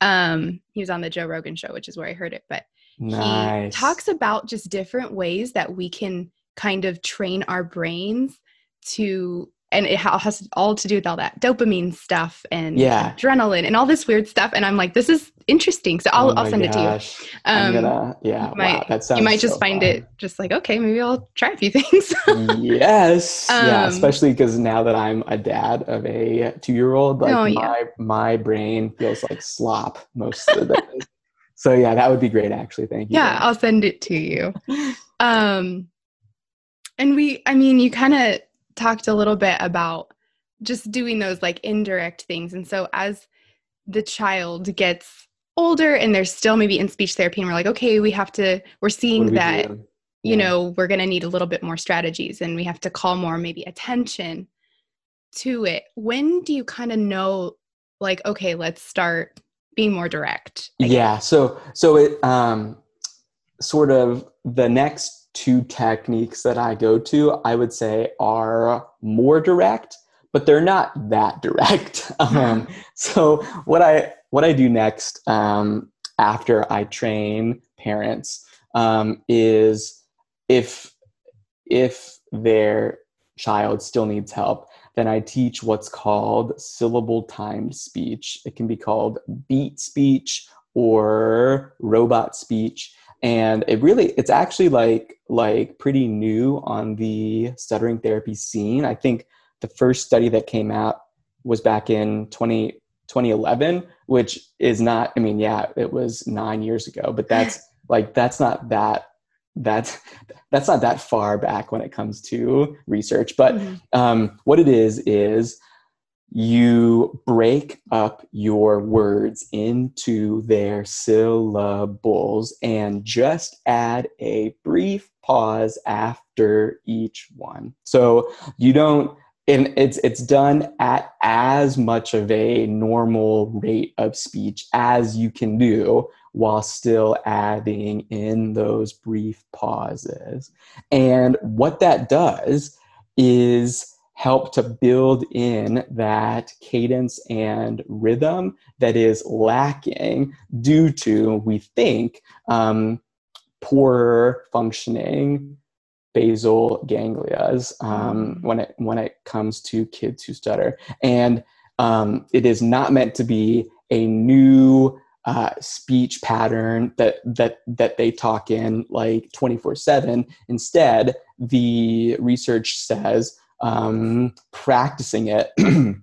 Um, he was on the Joe Rogan show, which is where I heard it. But nice. he talks about just different ways that we can kind of train our brains to, and it has all to do with all that dopamine stuff and Yeah. adrenaline and all this weird stuff. And I'm like, this is interesting. So I'll, Oh I'll send it to you. gosh. I'm Um, gonna yeah. you might- wow, that sounds. you might just so find fun. it just like okay maybe i'll try a few things yes yeah Um, especially because now that i'm a dad of a two-year-old like Oh, yeah. my my brain feels like slop most of the day so yeah that would be great actually thank you yeah i'll send it to you um and we i mean you kind of talked a little bit about just doing those like indirect things. And so as the child gets older and they're still maybe in speech therapy and we're like okay we have to we're seeing we that you know we're going to need a little bit more strategies and we have to call more maybe attention to it. When do you kind of know like okay let's start being more direct guess? yeah so so it um sort of the next two techniques that i go to i would say are more direct but they're not that direct um so what i what i do next um after i train parents um is if if their child still needs help then I teach what's called syllable timed speech. It can be called beat speech or robot speech. And it really it's actually like like pretty new on the stuttering therapy scene. I think the first study that came out was back in 20, 2011, which is not I mean, yeah, it was nine years ago, but that's like that's not that that's that's not that far back when it comes to research. But Mhm. um, what it is is you break up your words into their syllables and just add a brief pause after each one. So you don't and it's it's done at as much of a normal rate of speech as you can do while still adding in those brief pauses. And what that does is help to build in that cadence and rhythm that is lacking due to, we think, um, poor functioning basal ganglias um, Mm. when it when it comes to kids who stutter, and um, it is not meant to be a new uh, speech pattern that that that they talk in like 24 7 instead the research says um, practicing it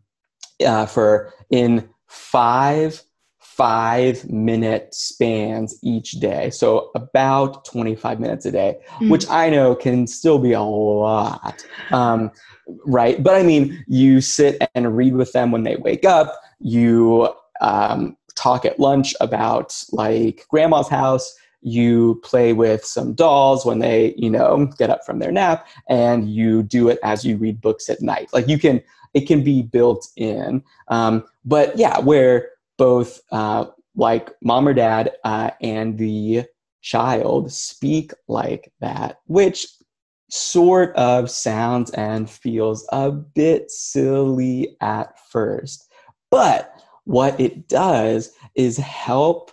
uh, for in five five minute spans each day. So about 25 minutes a day Mm. which i know can still be a lot um, right? But i mean you sit and read with them when they wake up. You um, talk at lunch about like grandma's house you play with some dolls when they you know get up from their nap and you do it as you read books at night like you can it can be built in um, but yeah where both uh, like mom or dad uh, and the child speak like that, which sort of sounds and feels a bit silly at first. But what it does is help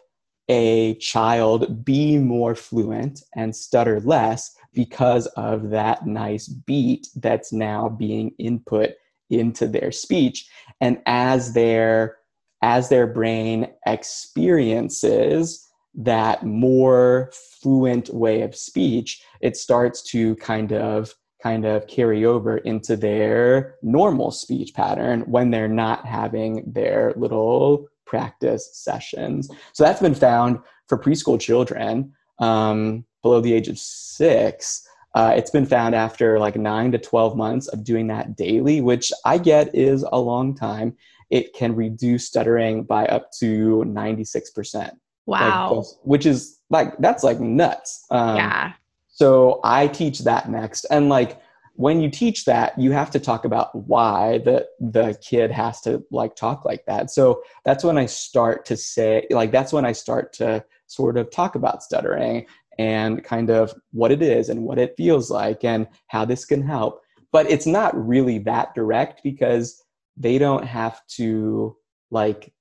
a child be more fluent and stutter less because of that nice beat that's now being input into their speech. And as their as their brain experiences that more fluent way of speech it starts to kind of kind of carry over into their normal speech pattern when they're not having their little practice sessions. So that's been found for preschool children um, below the age of six. Uh, it's been found after like nine to 12 months of doing that daily, which I get is a long time. It can reduce stuttering by up to 96%. Wow. Like, which is like, that's like nuts. Um, yeah. So I teach that next. And like when you teach that, you have to talk about why the the kid has to like talk like that. So that's when I start to say like that's when I start to sort of talk about stuttering and kind of what it is and what it feels like and how this can help. But it's not really that direct because they don't have to like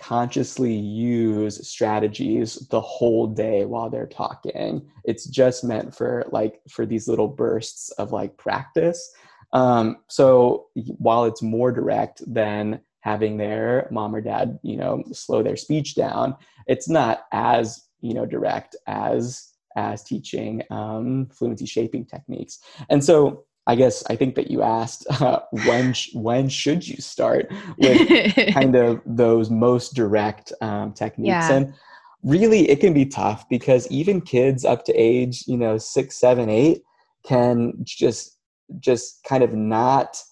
consciously use strategies the whole day while they're talking. It's just meant for like for these little bursts of like practice. Um, so while it's more direct than having their mom or dad you know slow their speech down it's not as you know direct as as teaching um, fluency shaping techniques. And so I guess I think that you asked uh, when sh- when should you start with kind of those most direct um, techniques, yeah. and really it can be tough because even kids up to age you know six, seven, eight can just just kind of not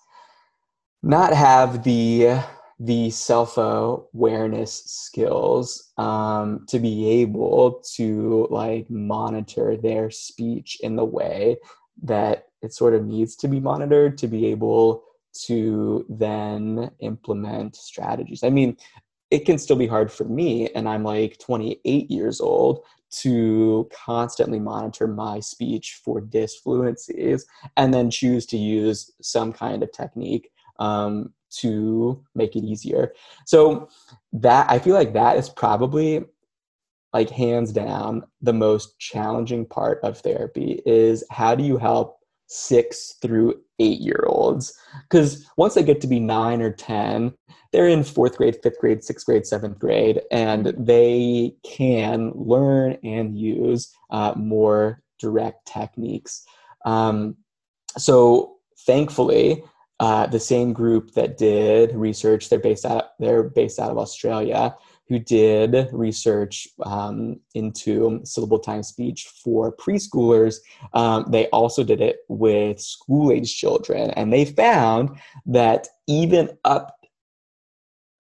not have the the self awareness skills um, to be able to like monitor their speech in the way that it sort of needs to be monitored to be able to then implement strategies. I mean, it can still be hard for me, and I'm like 28 years old to constantly monitor my speech for disfluencies and then choose to use some kind of technique um, to make it easier. So that I feel like that is probably like hands down the most challenging part of therapy is how do you help six through eight year olds. Because once they get to be nine or 10, they're in fourth grade, fifth grade, sixth grade, seventh grade, and they can learn and use uh, more direct techniques. Um, so thankfully, uh, the same group that did research, they're based out, they're based out of Australia, who did research um, into syllable time speech for preschoolers. Um, they also did it with school age children, and they found that even up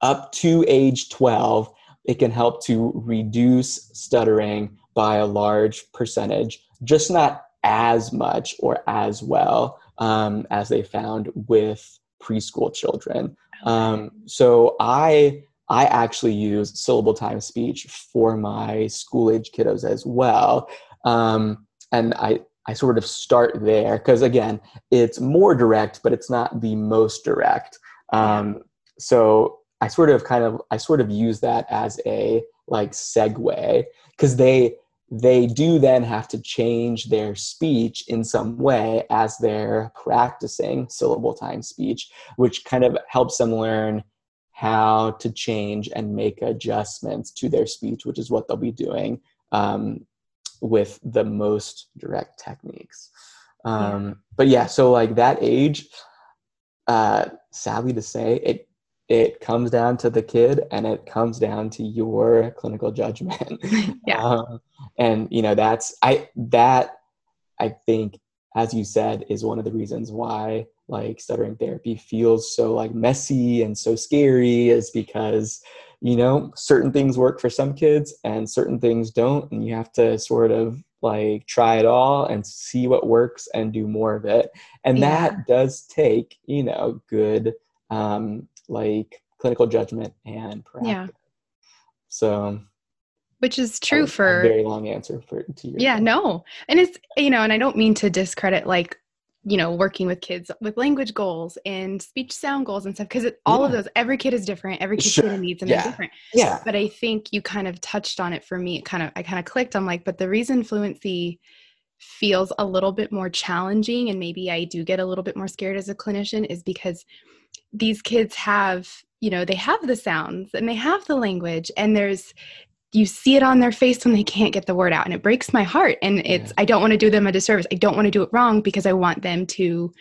up to age 12, it can help to reduce stuttering by a large percentage, just not as much or as well um, as they found with preschool children. Um, so I I actually use syllable time speech for my school age kiddos as well. Um, and I, I sort of start there because, again, it's more direct, but it's not the most direct. Um, so I sort of kind of, I sort of use that as a like segue because they, they do then have to change their speech in some way as they're practicing syllable time speech, which kind of helps them learn how to change and make adjustments to their speech, which is what they'll be doing um, with the most direct techniques. Um, yeah. But yeah, so like that age, uh, sadly to say, it it comes down to the kid and it comes down to your clinical judgment. yeah. Um, and you know that's I that I think, as you said, is one of the reasons why like stuttering therapy feels so like messy and so scary is because you know certain things work for some kids and certain things don't and you have to sort of like try it all and see what works and do more of it and yeah. that does take you know good um like clinical judgment and practice yeah. so which is true a, for a very long answer for to your yeah no and it's you know and i don't mean to discredit like you know working with kids with language goals and speech sound goals and stuff because all of those every kid is different every kid's Sure. needs and Yeah. they're different yeah but i think you kind of touched on it for me it kind of i kind of clicked i'm like but the reason fluency feels a little bit more challenging and maybe i do get a little bit more scared as a clinician is because these kids have you know they have the sounds and they have the language and there's you see it on their face when they can't get the word out and it breaks my heart and it's Yeah. i don't want to do them a disservice i don't want to do it wrong because i want them to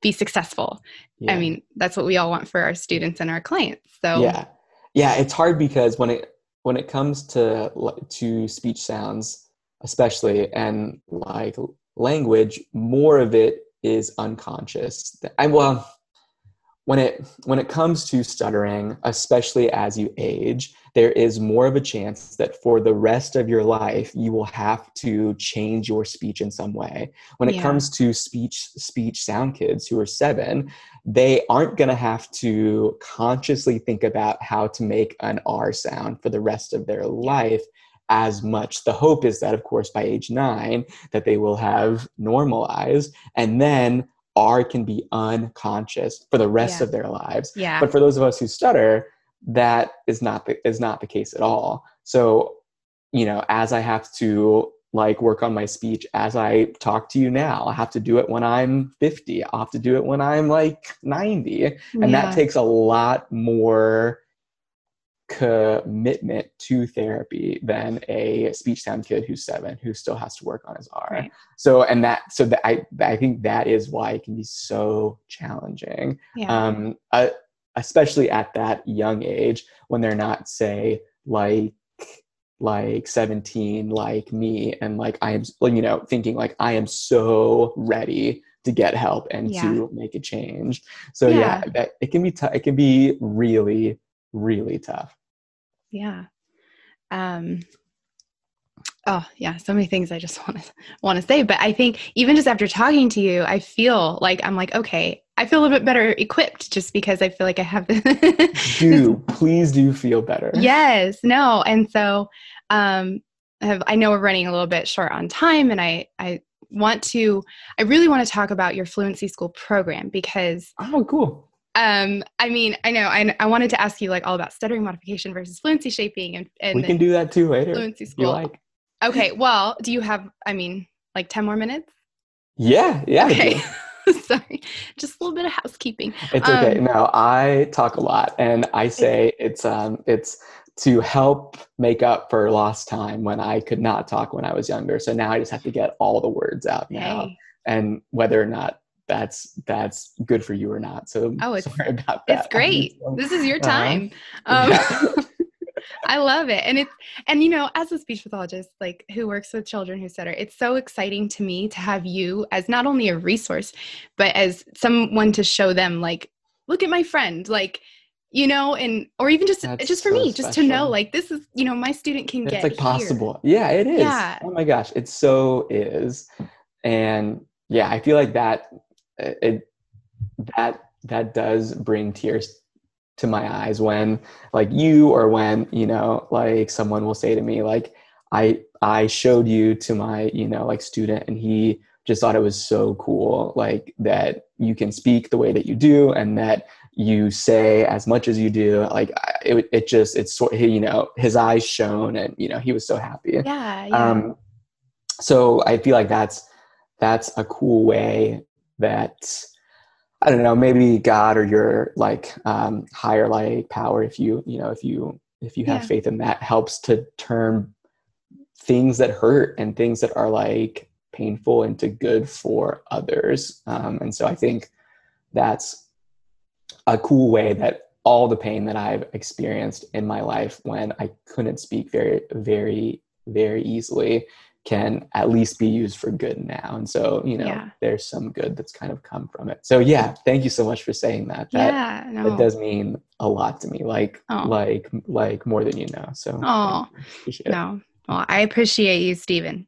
be successful yeah. i mean that's what we all want for our students and our clients so yeah yeah it's hard because when it when it comes to to speech sounds especially and like language more of it is unconscious i well when it when it comes to stuttering especially as you age there is more of a chance that for the rest of your life you will have to change your speech in some way. When it Yeah. comes to speech speech sound kids who are 7 they aren't going to have to consciously think about how to make an r sound for the rest of their life as much. The hope is that of course by age 9 that they will have normalized. And then R can be unconscious for the rest Yeah. of their lives. yeah But for those of us who stutter, that is not the, is not the case at all. So, you know, as I have to like work on my speech as I talk to you now, I have to do it when I'm 50. I'll have to do it when I'm like 90. And Yeah. that takes a lot more commitment to therapy than a speech sound kid who's seven who still has to work on his R. Right. So and that so that I I think that is why it can be so challenging. yeah Um uh, especially at that young age when they're not say like like 17 like me and like I am you know thinking like I am so ready to get help and Yeah. to make a change. So yeah, Yeah. that it can be tough it can be really really tough. Yeah um oh yeah so many things i just want to want to say but i think even just after talking to you i feel like i'm like okay i feel a little bit better equipped just because i feel like i have this Do please do feel better. yes no and so um I, have, I know we're running a little bit short on time and i i want to i really want to talk about your fluency school program because Oh, cool. Um i mean i know i, I wanted to ask you like all about stuttering modification versus fluency shaping and, and we can do that too later. fluency school like. okay well do you have i mean like 10 more minutes Yeah, yeah. Okay sorry just a little bit of housekeeping It's okay. Um, no, I talk a lot and I say it's um it's to help make up for lost time when I could not talk when I was younger. So now I just have to get all the words out now. hey And whether or not that's that's good for you or not. So Oh, it's- sorry about that. it's great this is your uh-huh. time um, yeah. I love it. And it's and you know, as a speech pathologist like who works with children who stutter, it's so exciting to me to have you as not only a resource, but as someone to show them like, look at my friend, like, you know, and or even just That's just for so me, just to know like this is, you know, my student can it's get like here. possible yeah it is Yeah. oh my gosh it so is and yeah i feel like that it that that does bring tears to my eyes when like you or when you know like someone will say to me like i i showed you to my you know like student and he just thought it was so cool like that you can speak the way that you do and that you say as much as you do like it, it just it's sort you know his eyes shone and you know he was so happy Yeah, yeah. um so i feel like that's that's a cool way that i don't know maybe god or your like um higher like power if you you know if you if you have Yeah. faith in that helps to turn things that hurt and things that are like painful into good for others um and so i think that's a cool way that all the pain that I've experienced in my life when I couldn't speak very, very, very easily can at least be used for good now. And so, you know, Yeah. there's some good that's kind of come from it. So yeah, thank you so much for saying that. That yeah, no. that does mean a lot to me. Like Oh. like like more than you know. So Oh, thank you. it. No. Well, I appreciate you, Stephen.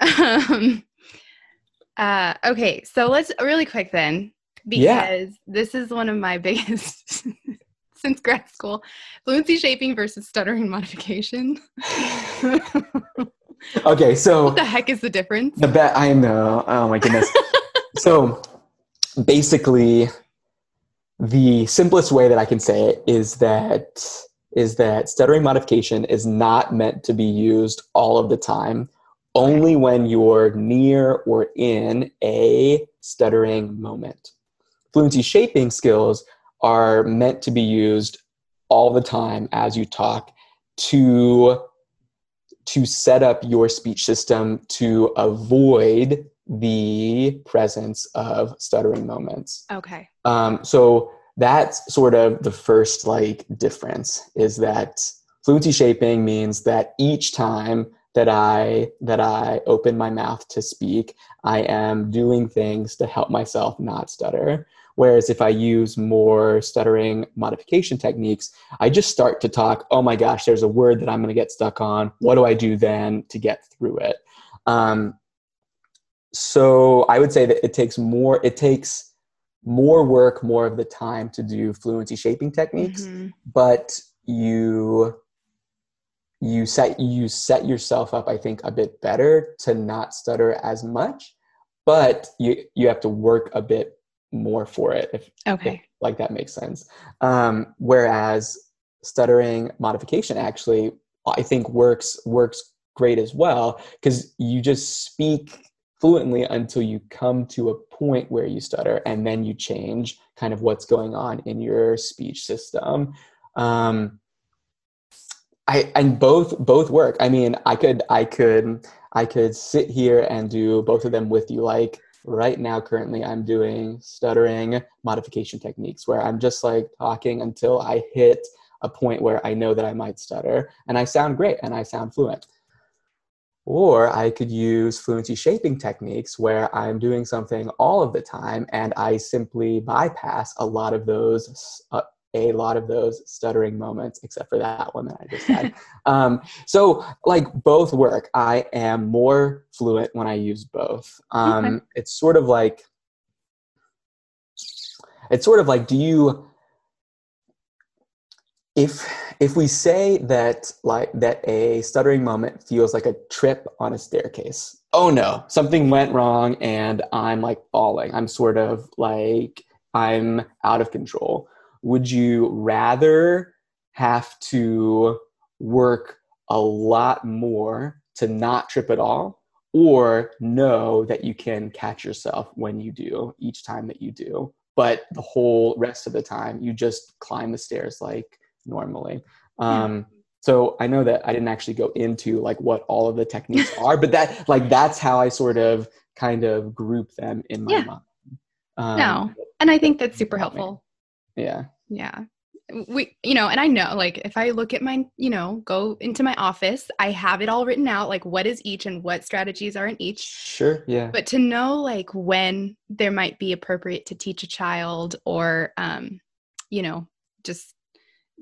um, uh, okay, so let's really quick then, because Yeah. this is one of my biggest since grad school. Fluency shaping versus stuttering modification. okay, so what the heck is the difference? The bet I know. Oh my goodness. so basically, the simplest way that I can say it is that is that stuttering modification is not meant to be used all of the time, only when you're near or in a stuttering moment. Fluency shaping skills are meant to be used all the time as you talk to to set up your speech system to avoid the presence of stuttering moments. Okay. Um, so that's sort of the first like difference is that fluency shaping means that each time that I that I open my mouth to speak, I am doing things to help myself not stutter. Whereas if I use more stuttering modification techniques, I just start to talk, oh my gosh, there's a word that I'm going to get stuck on. What do I do then to get through it? Um, so I would say that it takes more, it takes more work more of the time to do fluency shaping techniques, mm-hmm. but you you set you set yourself up i think a bit better to not stutter as much but you you have to work a bit more for it if, okay if, like that makes sense um, whereas stuttering modification actually i think works works great as well because you just speak fluently until you come to a point where you stutter and then you change kind of what's going on in your speech system um, I and both both work. I mean, I could I could I could sit here and do both of them with you. Like right now, currently, I'm doing stuttering modification techniques where I'm just like talking until I hit a point where I know that I might stutter, and I sound great and I sound fluent. Or I could use fluency shaping techniques where I'm doing something all of the time and I simply bypass a lot of those uh, a lot of those stuttering moments, except for that one that I just had. um, so, like, both work. I am more fluent when I use both. Um, okay. It's sort of like, it's sort of like, do you, if if we say that like that a stuttering moment feels like a trip on a staircase oh no something went wrong and i'm like falling i'm sort of like i'm out of control would you rather have to work a lot more to not trip at all or know that you can catch yourself when you do each time that you do but the whole rest of the time you just climb the stairs like normally? Um, so i know that i didn't actually go into like what all of the techniques are but that like that's how i sort of kind of group them in my yeah. mind. Um, no and i think that's super helpful yeah yeah. We, you know, and I know, like, if I look at my, you know, go into my office, I have it all written out, like, what is each and what strategies are in each. Sure. Yeah. But to know, like, when there might be appropriate to teach a child or, um, you know, just,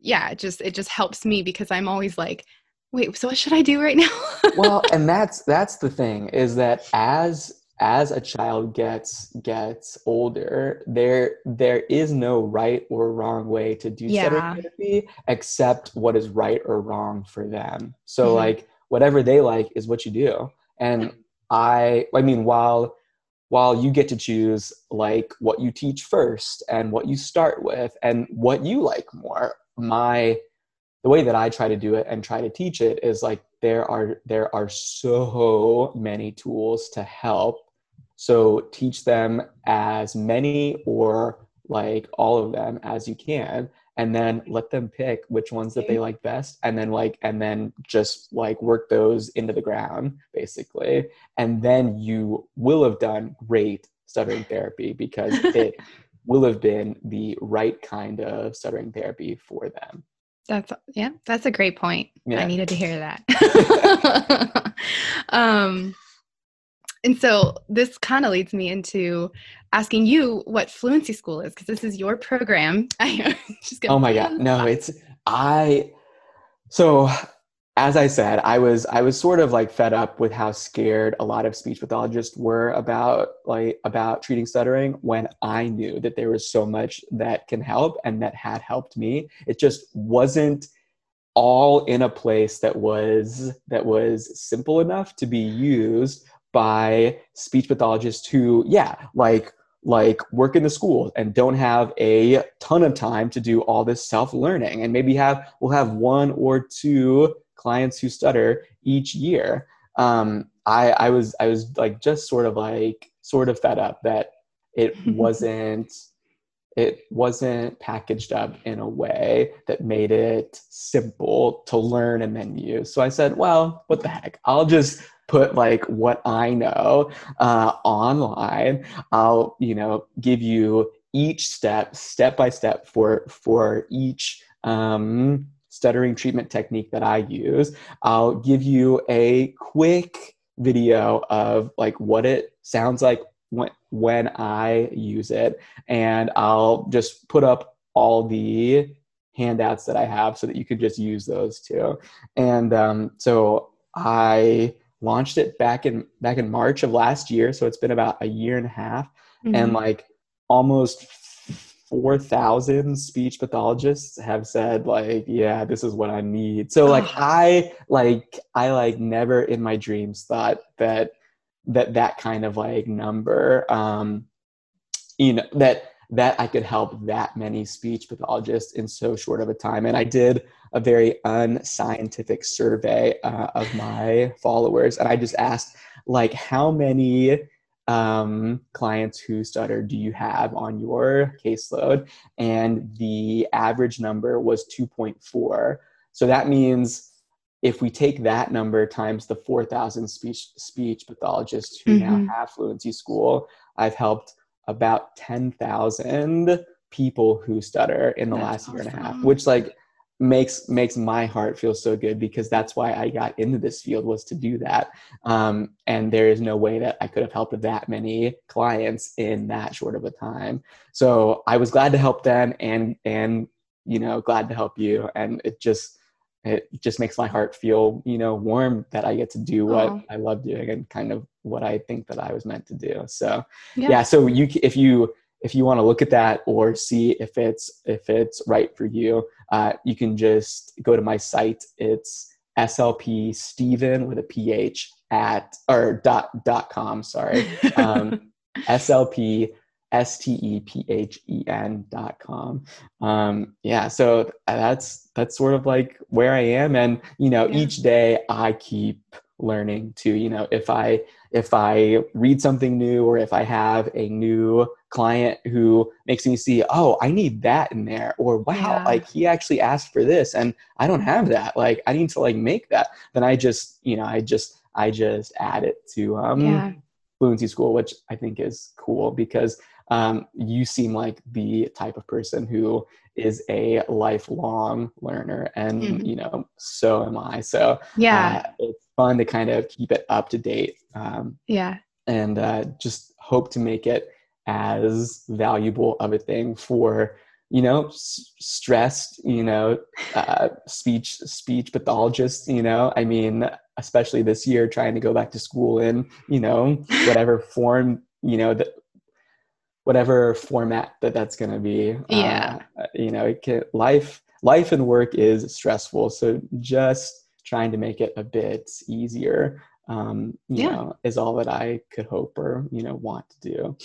yeah, it just, it just helps me because I'm always like, wait, so what should I do right now? well, and that's, that's the thing is that as, as a child gets gets older there there is no right or wrong way to do yeah. therapy except what is right or wrong for them so mm-hmm. like whatever they like is what you do and i i mean while while you get to choose like what you teach first and what you start with and what you like more my the way that i try to do it and try to teach it is like there are there are so many tools to help. So teach them as many or like all of them as you can and then let them pick which ones that they like best and then like and then just like work those into the ground basically. And then you will have done great stuttering therapy because it will have been the right kind of stuttering therapy for them that's yeah that's a great point. Yeah. i needed to hear that. Um and so this kind of leads me into asking you what fluency school is because this is your program. Oh my god. No it's i so as I said, I was I was sort of like fed up with how scared a lot of speech pathologists were about like about treating stuttering when I knew that there was so much that can help and that had helped me. It just wasn't all in a place that was that was simple enough to be used by speech pathologists who yeah like like work in the school and don't have a ton of time to do all this self learning and maybe have we'll have one or two clients who stutter each year um, I, I was i was like just sort of like sort of fed up that it wasn't it wasn't packaged up in a way that made it simple to learn and then use. So I said, well, what the heck? I'll just put like what I know uh, online. I'll, you know, give you each step, step by step for for each um, stuttering treatment technique that I use. I'll give you a quick video of like what it sounds like when, when I use it. And I'll just put up all the handouts that I have so that you could just use those too. And um, so I launched it back in back in March of last year. So it's been about a year and a half, mm-hmm. and like almost four thousand speech pathologists have said like, yeah, this is what I need. So like I like I like never in my dreams thought that that that kind of like number um you know that that I could help that many speech pathologists in so short of a time. And I did a very unscientific survey uh, of my followers, and I just asked, like, how many um, clients who stutter do you have on your caseload? And the average number was 2.4. So that means if we take that number times the 4,000 speech speech pathologists who mm-hmm. now have fluency school, I've helped about 10,000 people who stutter in the that's last awesome. year and a half, which like makes makes my heart feel so good because that's why I got into this field was to do that. Um, and there is no way that I could have helped that many clients in that short of a time. So I was glad to help them and and you know glad to help you. And it just it just makes my heart feel you know warm that i get to do what Aww. i love doing and kind of what i think that i was meant to do so yeah, yeah so you if you if you want to look at that or see if it's if it's right for you uh, you can just go to my site. It's slp stephen with a ph at or dot dot com sorry. Um, slp s-t-e-p-h-e-n dot com. Um, yeah so that's that's sort of like where i am. And you know yeah. each day i keep learning to you know if i if i read something new or if i have a new client who makes me see oh i need that in there or wow yeah. like he actually asked for this and i don't have that like i need to like make that then i just you know i just i just add it to um yeah. fluency school which i think is cool because um, you seem like the type of person who is a lifelong learner and mm-hmm. you know so am i. So yeah. uh, it's fun to kind of keep it up to date um, yeah. and uh, just hope to make it as valuable of a thing for you know s- stressed you know uh, speech speech pathologists you know? I mean especially this year trying to go back to school in you know whatever form you know that whatever format that that's going to be. Yeah. Uh, you know, it can, life life and work is stressful, so just trying to make it a bit easier, um, you yeah. know, is all that I could hope or you know want to do.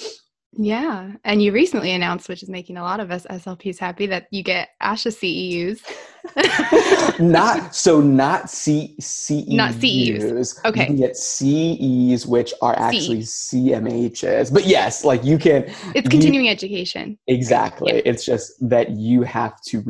Yeah. And you recently announced, which is making a lot of us SLPs happy, that you get ASHA CEUs. not so not C CEUs. Not CEUs. Okay. You can get CEs, which are actually C. CMHs. But yes, like you can It's continuing you, education. Exactly. Yeah. It's just that you have to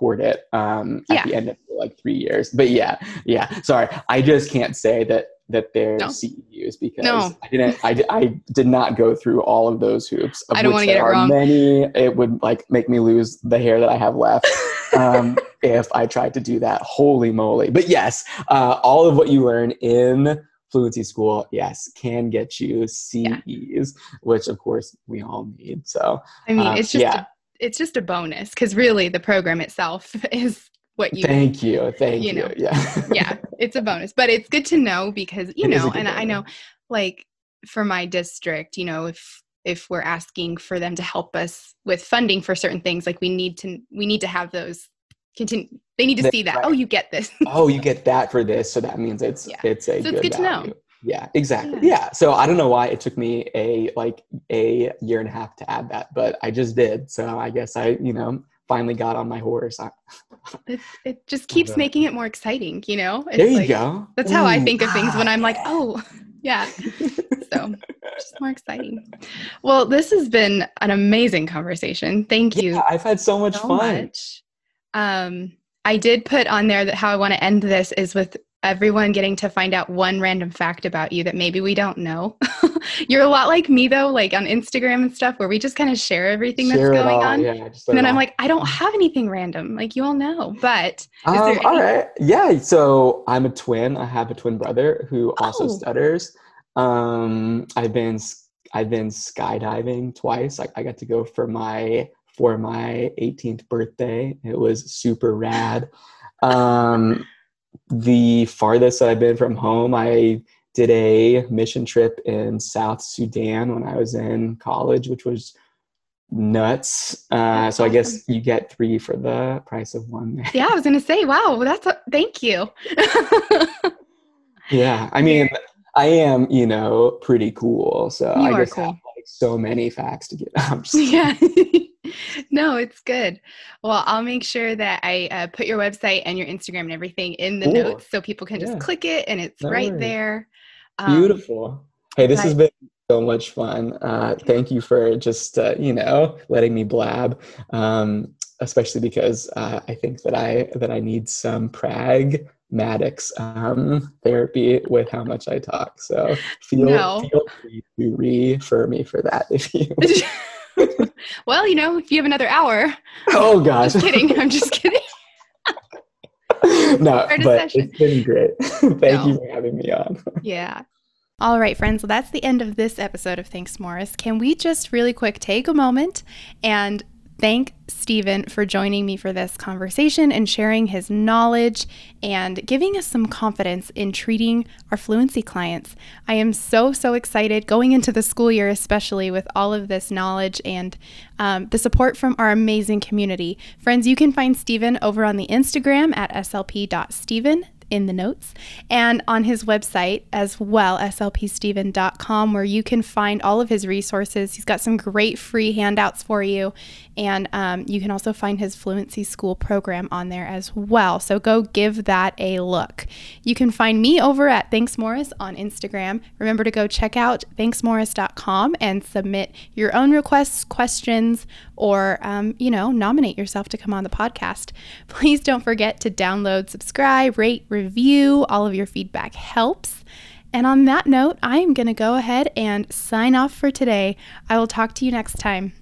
report it um at yeah. the end of like three years. But yeah, yeah. Sorry. I just can't say that that they're no. CEUs because no. I didn't I, I did not go through all of those hoops. Of I don't want to get it wrong. Many it would like make me lose the hair that I have left um, if I tried to do that. Holy moly! But yes, uh, all of what you learn in fluency school, yes, can get you CEs, yeah. which of course we all need. So I mean, um, it's just yeah. a, it's just a bonus because really the program itself is what you Thank you. Thank you you. know. Yeah. yeah, it's a bonus, but it's good to know because you It know, and I know like for my district, you know, if if we're asking for them to help us with funding for certain things, like we need to we need to have those continue. They need to see that. right. Oh, you get this. oh, you get that for this, so that means it's Yeah. it's a So it's good, good to know. Value. Yeah, exactly. Yeah. Yeah. So I don't know why it took me a like a year and a half to add that, but I just did. So I guess I, you know, finally got on my horse. I, It, it just keeps making it more exciting, you know. It's there you like- go. That's how I think of things when ah, I'm like, oh, yeah. So just more exciting. Well, this has been an amazing conversation. Thank you Yeah, I've had so much so fun. much. Um, I did put on there that how I want to end this is with everyone getting to find out one random fact about you that maybe we don't know. You're a lot like me though, like on Instagram and stuff, where we just kind of share everything Share that's going all, on. Yeah, And then I'm like, I don't have anything random, like you all know. But Um, all right. Yeah. So I'm a twin. I have a twin brother who also Oh. stutters. Um, I've been I've been skydiving twice. I, I got to go for my for my 18th birthday. It was super rad. Um, the farthest I've been from home, I did a mission trip in South Sudan when I was in college, which was nuts. Uh, so I guess you get three for the price of one. yeah, I was gonna say, wow, that's a, thank you. Yeah, I mean, I am, you know, pretty cool. So You I just have like so many facts to get. Just, yeah. no, it's good. Well, I'll make sure that I uh, put your website and your Instagram and everything in the Cool. notes so people can just Yeah. click it and it's No right worries. there. Um, beautiful. Hey, this has been so much fun. Uh, thank you for just, uh, you know, letting me blab. Um, especially because uh, I think that I that I need some pragmatics um, therapy with how much I talk. So feel, No. feel free to refer me for that if you. well, you know, if you have another hour, oh gosh. I'm just kidding. I'm just kidding. no, but it's been great. Thank No. you for having me on. Yeah. All right, friends. Well, that's the end of this episode of Thanks Morris. Can we just really quick take a moment and thank Stephen for joining me for this conversation and sharing his knowledge and giving us some confidence in treating our fluency clients. I am so, so excited going into the school year, especially with all of this knowledge and um, the support from our amazing community. Friends, you can find Stephen over on the Instagram at slp.stephen in the notes and on his website as well, slpstephen.com, where you can find all of his resources. He's got some great free handouts for you. And um, you can also find his Fluency School program on there as well. So go give that a look. You can find me over at Thanks Morris on Instagram. Remember to go check out thanksmorris.com and submit your own requests, questions, or, um, you know, nominate yourself to come on the podcast. Please don't forget to download, subscribe, rate, review. All of your feedback helps. And on that note, I am going to go ahead and sign off for today. I will talk to you next time.